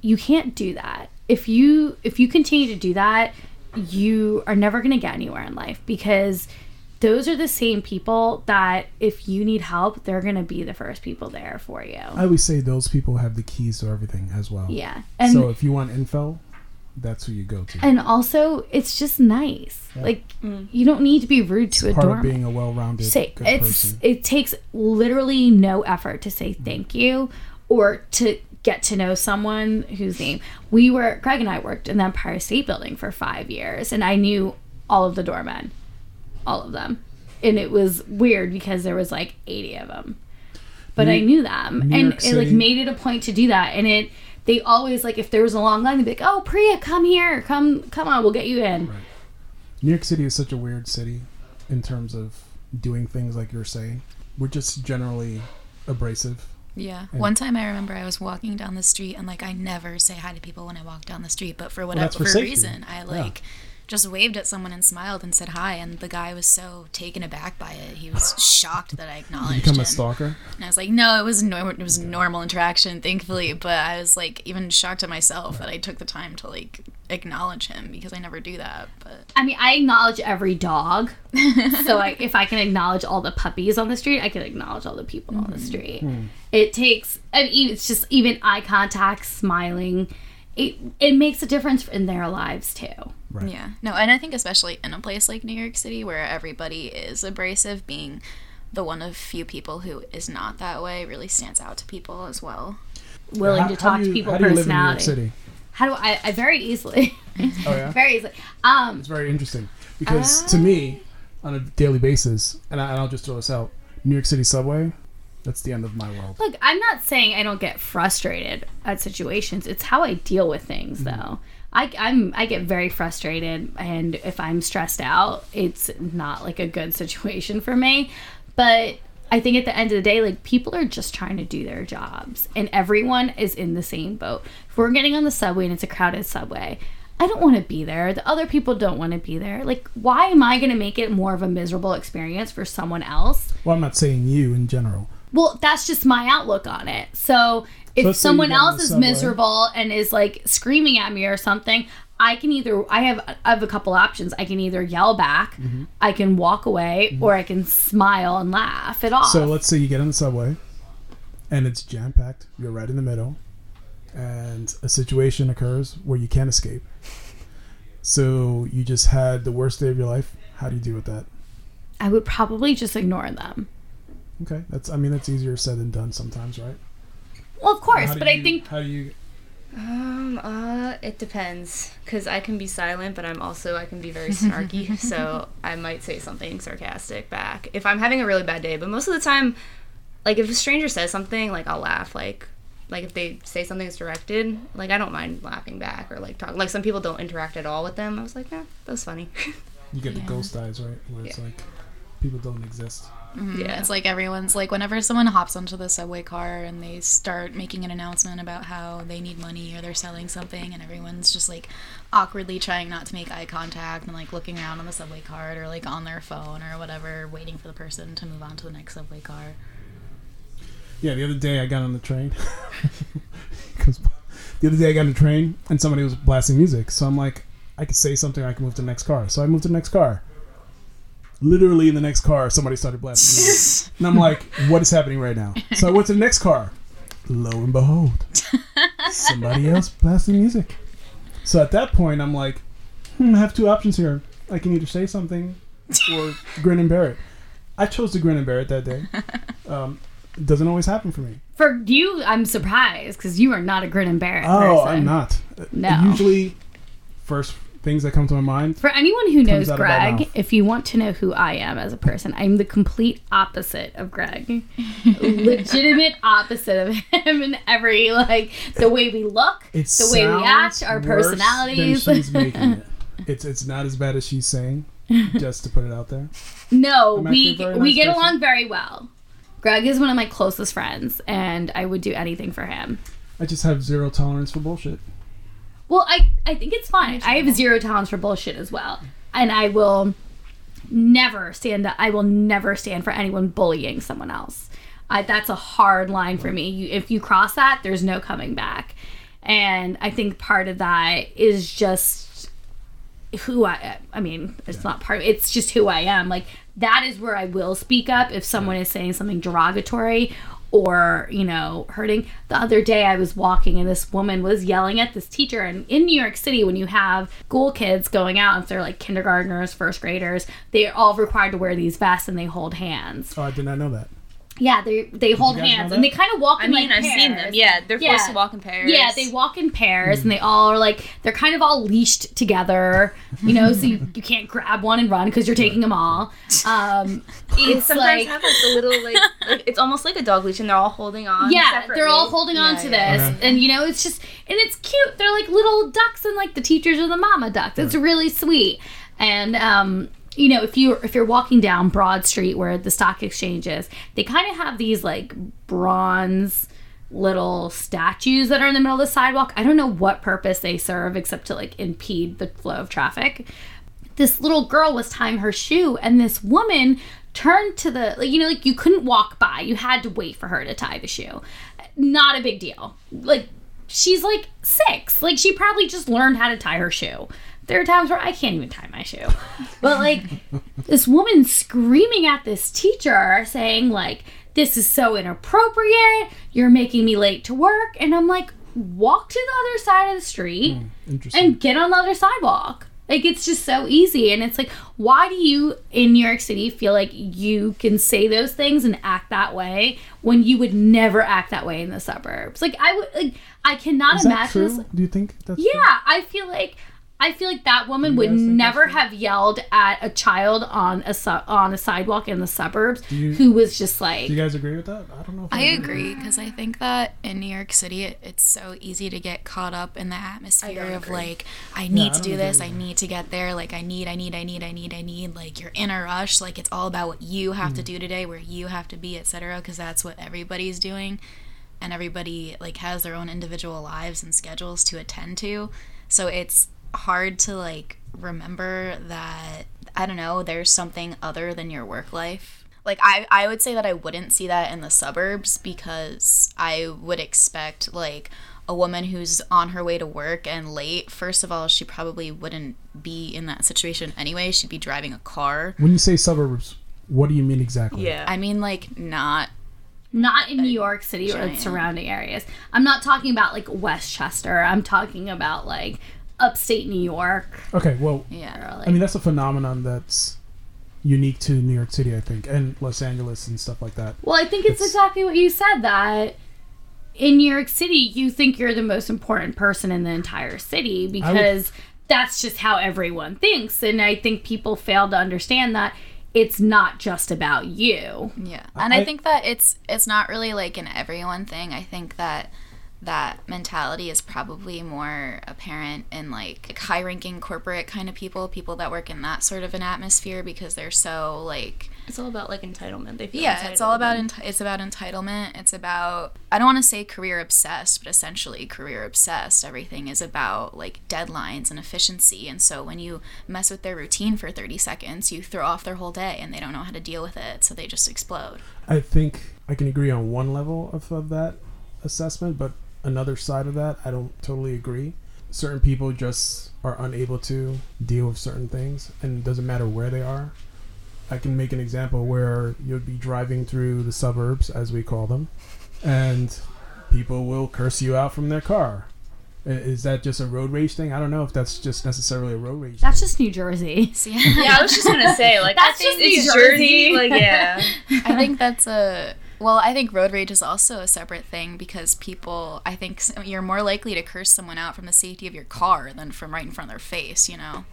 Speaker 2: You can't do that. If you if you continue to do that, you are never going to get anywhere in life because those are the same people that if you need help, they're going to be the first people there for you.
Speaker 1: I always say those people have the keys to everything as well.
Speaker 2: Yeah. And
Speaker 1: so if you want info, that's who you go to.
Speaker 2: and also it's just nice. Like mm. you don't need to be rude to a
Speaker 1: Part of being a well-rounded
Speaker 2: say
Speaker 1: good
Speaker 2: it's
Speaker 1: person.
Speaker 2: it takes literally no effort to say mm. thank you or to get to know someone whose name we were Greg and I worked in the Empire State Building for five years and I knew all of the doormen all of them. And it was weird because there was like 80 of them but I knew them.
Speaker 1: New
Speaker 2: and
Speaker 1: York
Speaker 2: it like made it a point to do that. And it they always like if there was a long line they'd be like oh Priya come here. Come come on. We'll get you in.
Speaker 1: New York City is such a weird city in terms of doing things like you're saying. We're just generally abrasive.
Speaker 3: Yeah.
Speaker 1: And-
Speaker 3: One time I remember I was walking down the street and like I never say hi to people when I walk down the street, but for
Speaker 1: that's
Speaker 3: whatever
Speaker 1: for safety.
Speaker 3: reason I like just waved at someone and smiled and said hi and the guy was so taken aback by it. He was shocked that I
Speaker 1: You
Speaker 3: acknowledged
Speaker 1: become
Speaker 3: him.
Speaker 1: a stalker.
Speaker 3: And I was like, no, it was normal. It was normal interaction, thankfully. But I was like even shocked at myself that I took the time to like acknowledge him because I never do that. But
Speaker 2: I mean, I acknowledge every dog. so like, if I can acknowledge all the puppies on the street, I can acknowledge all the people on the mm-hmm. street. It takes, I mean, it's just even eye contact, smiling. It it makes a difference in their lives too.
Speaker 1: Right.
Speaker 3: yeah, no, and I think especially in a place like New York City where everybody is abrasive, being the one of few people who is not that way really stands out to people as well.
Speaker 2: Willing
Speaker 1: How-
Speaker 2: to
Speaker 1: how
Speaker 2: talk
Speaker 1: do
Speaker 2: to people
Speaker 1: How do you live in New York
Speaker 2: personality.
Speaker 1: City?
Speaker 2: How do I? I very easily,
Speaker 1: Oh yeah.
Speaker 2: very easily. Um,
Speaker 1: It's very interesting because to me, on a daily basis, and, I, and I'll just throw this out: New York City subway. That's the end of my world.
Speaker 2: Look, I'm not saying I don't get frustrated at situations. It's how I deal with things, mm-hmm. though. I, I'm I get very frustrated, and if I'm stressed out, it's not like a good situation for me. But I think at the end of the day, like people are just trying to do their jobs, and everyone is in the same boat. If we're getting on the subway and it's a crowded subway, I don't want to be there. The other people don't want to be there. Like, why am I going to make it more of a miserable experience for someone else?
Speaker 1: Well, I'm not saying you in general.
Speaker 2: Well, that's just my outlook on it. So if
Speaker 1: let's say you
Speaker 2: someone else is miserable and is like screaming at me or something, I can either I have I have a couple options. I can either yell back,
Speaker 1: Mm-hmm.
Speaker 2: I can walk away, or I can smile and laugh it off.
Speaker 1: So let's say you get on the subway, and it's jam packed. You're right in the middle, and a situation occurs where you can't escape. So you just had the worst day of your life. How do you deal with that?
Speaker 2: I would probably just ignore them.
Speaker 1: Okay, that's. I mean, that's easier said than done sometimes, right?
Speaker 2: Well, of course,
Speaker 1: How do
Speaker 2: but I think
Speaker 1: How do you?
Speaker 4: Um, uh, it depends. Cause I can be silent, but I'm also I can be very snarky. so I might say something sarcastic back if I'm having a really bad day. But most of the time, like if a stranger says something, like I'll laugh. Like, like if they say something that's directed, like I don't mind laughing back or like talk. Like some people don't interact at all with them. I was like, yeah, that was funny.
Speaker 1: You get
Speaker 3: Yeah.
Speaker 1: the ghost eyes, right? Where it's like people don't exist. Mm-hmm.
Speaker 4: yeah.
Speaker 3: It's like everyone's like whenever someone hops onto the subway car and they start making an announcement about how they need money or they're selling something and everyone's just like awkwardly trying not to make eye contact and like looking around on the subway card or like on their phone or whatever waiting for the person to move on to the next subway car.
Speaker 1: Yeah, the other day I got on the train. 'Cause the other day I got on the train and somebody was blasting music. So I'm like, I could say something, I can move to the next car. So I moved to the next car. Literally in the next car, somebody started blasting music. and I'm like, what is happening right now? So I went to the next car. Lo and behold, somebody else blasting music. So at that point, I'm like, hmm, I have two options here. I can either say something or grin and bear it. I chose to grin and bear it that day. Um, it doesn't always happen for me.
Speaker 2: for you, I'm surprised because you are not a grin and bear it.
Speaker 1: Oh,
Speaker 2: person.
Speaker 1: I'm not.
Speaker 2: No.
Speaker 1: Usually, first things that come to my mind.
Speaker 2: For anyone who knows
Speaker 1: out of my
Speaker 2: Greg, if you want to know who I am as a person, I'm the complete opposite of Greg. Legitimate opposite of him in every like the way we look,
Speaker 1: It
Speaker 2: the way we act, our
Speaker 1: worse than
Speaker 2: personalities.
Speaker 1: she's making it. It's it's not as bad as she's saying. Just to put it out there.
Speaker 2: No,
Speaker 1: I'm
Speaker 2: we
Speaker 1: actually a very
Speaker 2: we get
Speaker 1: person.
Speaker 2: along very well. Greg is one of my closest friends, and I would do anything for him.
Speaker 1: I just have zero tolerance for bullshit.
Speaker 2: Well, I I think it's fine. I have zero tolerance for bullshit as well, and I will never stand. I will never stand for anyone bullying someone else. I, that's a hard line for me. You, if you cross that, there's no coming back. And I think part of that is just who I. I mean, it's not part. Of, It's just who I am. Like that is where I will speak up if someone is saying something derogatory or you know hurting the other day i was walking and this woman was yelling at this teacher and in new york city when you have school kids going out if they're like kindergartners first graders they're all required to wear these vests and they hold hands
Speaker 1: Oh, I did not know that.
Speaker 2: Yeah they they hold
Speaker 1: you guys know
Speaker 2: hands and they kind of walk
Speaker 4: I
Speaker 2: in
Speaker 4: mean,
Speaker 2: like
Speaker 4: I've seen them.
Speaker 2: pairs.
Speaker 4: Yeah, they're
Speaker 2: Yeah.
Speaker 4: forced to walk in pairs.
Speaker 2: Yeah, they walk in pairs and they all are like they're kind of all leashed together, you know, so you, you can't grab one and run because you're taking them all. Um, it's
Speaker 4: sometimes
Speaker 2: like
Speaker 4: have like the little like, like it's almost like a dog leash, and they're all holding on.
Speaker 2: yeah, they're all holding on
Speaker 4: Yeah,
Speaker 2: to
Speaker 4: yeah.
Speaker 2: this, and you know, it's just and it's cute. They're like little ducks, and like the teachers are the mama ducks. It's really sweet, and um, you know, if you if you're walking down Broad Street where the stock exchange is, they kind of have these like bronze little statues that are in the middle of the sidewalk. I don't know what purpose they serve except to like impede the flow of traffic. This little girl was tying her shoe and this woman turned to the like you know like you couldn't walk by. You had to wait for her to tie the shoe. Not a big deal. Like she's like 6. Like she probably just learned how to tie her shoe. There are times where I can't even tie my shoe. But like this woman screaming at this teacher saying like this is so inappropriate you're making me late to work and i'm like walk to the other side of the street hmm,
Speaker 1: Interesting.
Speaker 2: and get on the other sidewalk like it's just so easy and it's like why do you in new york city feel like you can say those things and act that way when you would never act that way in the suburbs like i would like i cannot
Speaker 1: Is
Speaker 2: imagine
Speaker 1: true?
Speaker 2: this
Speaker 1: Do you think that's
Speaker 2: yeah, I feel like I feel like that woman would
Speaker 1: guys
Speaker 2: never
Speaker 1: that's
Speaker 2: have yelled at a child on a su- on a sidewalk in the suburbs
Speaker 1: you-
Speaker 2: who was just like
Speaker 1: Do you guys agree with that? I don't know. If
Speaker 3: I agree because I think that in New York City, it, it's so easy to get caught up in the atmosphere of
Speaker 4: agree.
Speaker 3: like, I need
Speaker 1: I
Speaker 3: to
Speaker 1: don't
Speaker 3: do this, I need to get there, like, I need, I need, I need, I need, I need. Like, you're in a rush, like, it's all about what you have to
Speaker 1: Mm.
Speaker 3: do today, where you have to be, etc. Because that's what everybody's doing, and everybody like has their own individual lives and schedules to attend to. So it's hard to like remember that I don't know, there's something other than your work life. Like I I would say that I wouldn't see that in the suburbs because I would expect like a woman who's on her way to work and late, first of all, she probably wouldn't be in that situation anyway. She'd be driving a car.
Speaker 1: When you say suburbs, what do you mean exactly?
Speaker 4: Yeah.
Speaker 3: I mean like not
Speaker 2: not in New York City or
Speaker 3: giant.
Speaker 2: its surrounding areas. I'm not talking about like Westchester. I'm talking about like upstate New York.
Speaker 1: Okay. Well,
Speaker 3: yeah.
Speaker 2: Like,
Speaker 1: I mean that's a phenomenon that's unique to New York City, I think, and Los Angeles and stuff like that.
Speaker 2: Well, I think it's,
Speaker 1: It's-
Speaker 2: exactly what you said that in New York City, you think you're the most important person in the entire city because that's just how everyone thinks. And I think people fail to understand that it's not just about you.
Speaker 3: Yeah. And I,
Speaker 1: I-
Speaker 3: think that it's it's not really like an everyone thing. I think that that mentality is probably more apparent in like high ranking corporate kind of people, people that work in that sort of an atmosphere because they're so like
Speaker 4: It's all about like entitlement. They feel
Speaker 3: yeah, it's all about enti- it's about entitlement. It's about I don't want to say career obsessed, but essentially career obsessed. Everything is about like deadlines and efficiency. And so when you mess with their routine for 30 seconds, you throw off their whole day and they don't know how to deal with it, so they just explode.
Speaker 1: I think I can agree on one level of, of that assessment, but another side of that, I don't totally agree. Certain people just are unable to deal with certain things, and it doesn't matter where they are. I can make an example where you'll be driving through the suburbs, as we call them, and people will curse you out from their car. Is that just a road rage thing? I don't know if that's just necessarily a road rage.
Speaker 2: That's
Speaker 1: thing.
Speaker 2: just New Jersey.
Speaker 4: Yeah, I was just gonna say like
Speaker 2: That's
Speaker 4: I think
Speaker 2: just New Jersey.
Speaker 4: Jersey. Like yeah,
Speaker 3: I think that's a well. I think road rage is also a separate thing because people. I think you're more likely to curse someone out from the safety of your car than from right in front of their face. You know.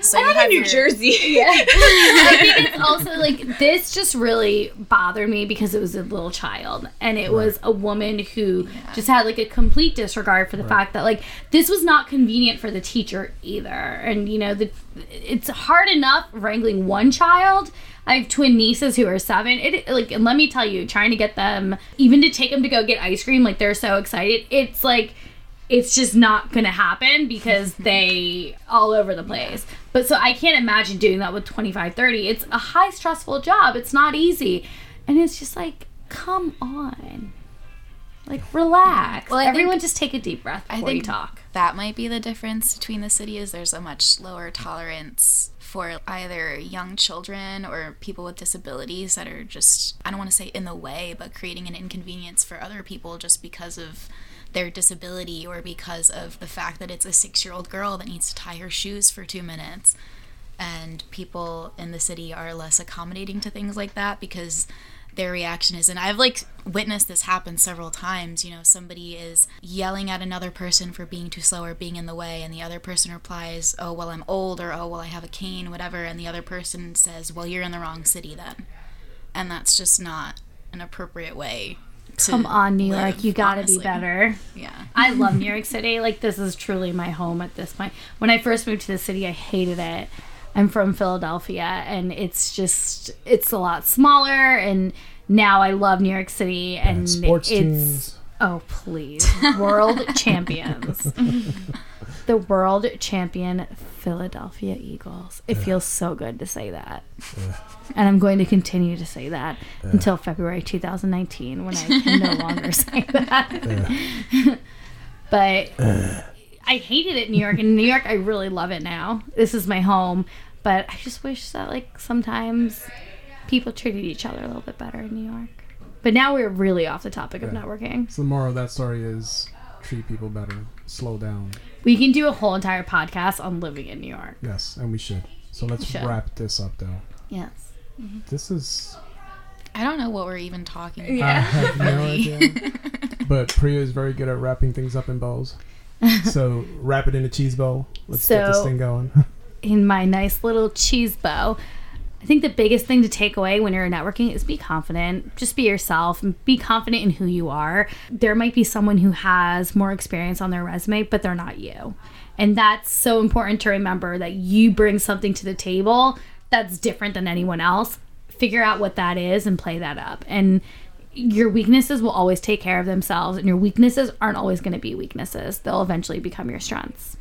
Speaker 3: So
Speaker 4: I'm
Speaker 3: have
Speaker 4: in New
Speaker 3: your-
Speaker 4: Jersey.
Speaker 2: I think it's also like this just really bothered me because it was a little child and it was a woman who just had like a complete disregard for the fact that like this was not convenient for the teacher either. And you know, the it's hard enough wrangling one child. I have twin nieces who are seven. It like, and let me tell you, trying to get them, even to take them to go get ice cream, like they're so excited. It's like, it's just not gonna happen because they all over the place. But so I can't imagine doing that with 25, 30. It's a high stressful job. It's not easy, and it's just like, come on. Like relax.
Speaker 3: Well, I think-
Speaker 2: Everyone just take a deep breath
Speaker 3: I
Speaker 2: before you talk.
Speaker 3: that might be the difference between the city is there's a much lower tolerance for either young children or people with disabilities that are just I don't want to say in the way, but creating an inconvenience for other people just because of their disability or because of the fact that it's a 6-year-old girl that needs to tie her shoes for 2 minutes. And people in the city are less accommodating to things like that because their reaction is and i've like witnessed this happen several times you know somebody is yelling at another person for being too slow or being in the way and the other person replies oh well i'm old or oh well i have a cane whatever and the other person says well you're in the wrong city then and that's just not an appropriate way
Speaker 2: Come on, New
Speaker 3: live,
Speaker 2: York, you gotta
Speaker 3: honestly.
Speaker 2: be better.
Speaker 3: yeah
Speaker 2: I love New York City. Like this is truly my home at this point. When I first moved to the city, I hated it. I'm from Philadelphia, and it's just it's a lot smaller. And now I love New York City, and
Speaker 1: And sports
Speaker 2: it's
Speaker 1: teams.
Speaker 2: oh please, world champions, the world champion Philadelphia Eagles. It feels so good to say that. And I'm going to continue to say that until February 2019 when I can no longer say that. but I hated it in New York. In New York, I really love it now. This is my home. But I just wish that, like, sometimes people treated each other a little bit better in New York. But now we're really off the topic of networking.
Speaker 1: So the moral of that story is treat people better, slow down.
Speaker 2: We can do a whole entire podcast on living in New York.
Speaker 1: Yes, and we should. So let's
Speaker 2: Should.
Speaker 1: wrap this up, though.
Speaker 2: Yes.
Speaker 1: This is
Speaker 3: i don't know what we're even talking about
Speaker 1: I have no idea. But Priya is very good at wrapping things up in bowls. So wrap it in a cheese bowl. Let's get this thing going.
Speaker 2: in my nice little cheese bow. I think the biggest thing to take away when you're networking is be confident. Just be yourself and be confident in who you are. There might be someone who has more experience on their resume, but they're not you. And that's so important to remember that you bring something to the table that's different than anyone else. Figure out what that is and play that up. And your weaknesses will always take care of themselves, and your weaknesses aren't always going to be weaknesses. They'll eventually become your strengths.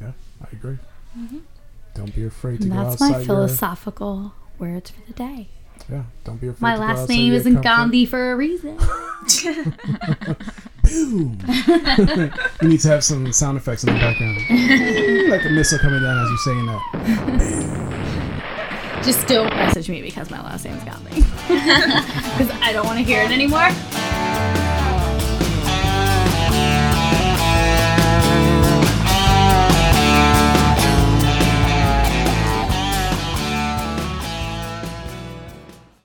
Speaker 1: yeah, I agree. Mm-hmm. Don't be afraid to.
Speaker 2: And
Speaker 1: go
Speaker 2: that's
Speaker 1: outside
Speaker 2: my
Speaker 1: your
Speaker 2: philosophical words for the day.
Speaker 1: yeah. Don't be afraid.
Speaker 2: My
Speaker 1: to
Speaker 2: last name
Speaker 1: your
Speaker 2: isn't Gandhi for a reason.
Speaker 1: Boom. you need to have some sound effects in the background, like a missile coming down as you're saying that.
Speaker 2: Just don't message me because my last name's Gandhi. Because I don't want to hear it anymore.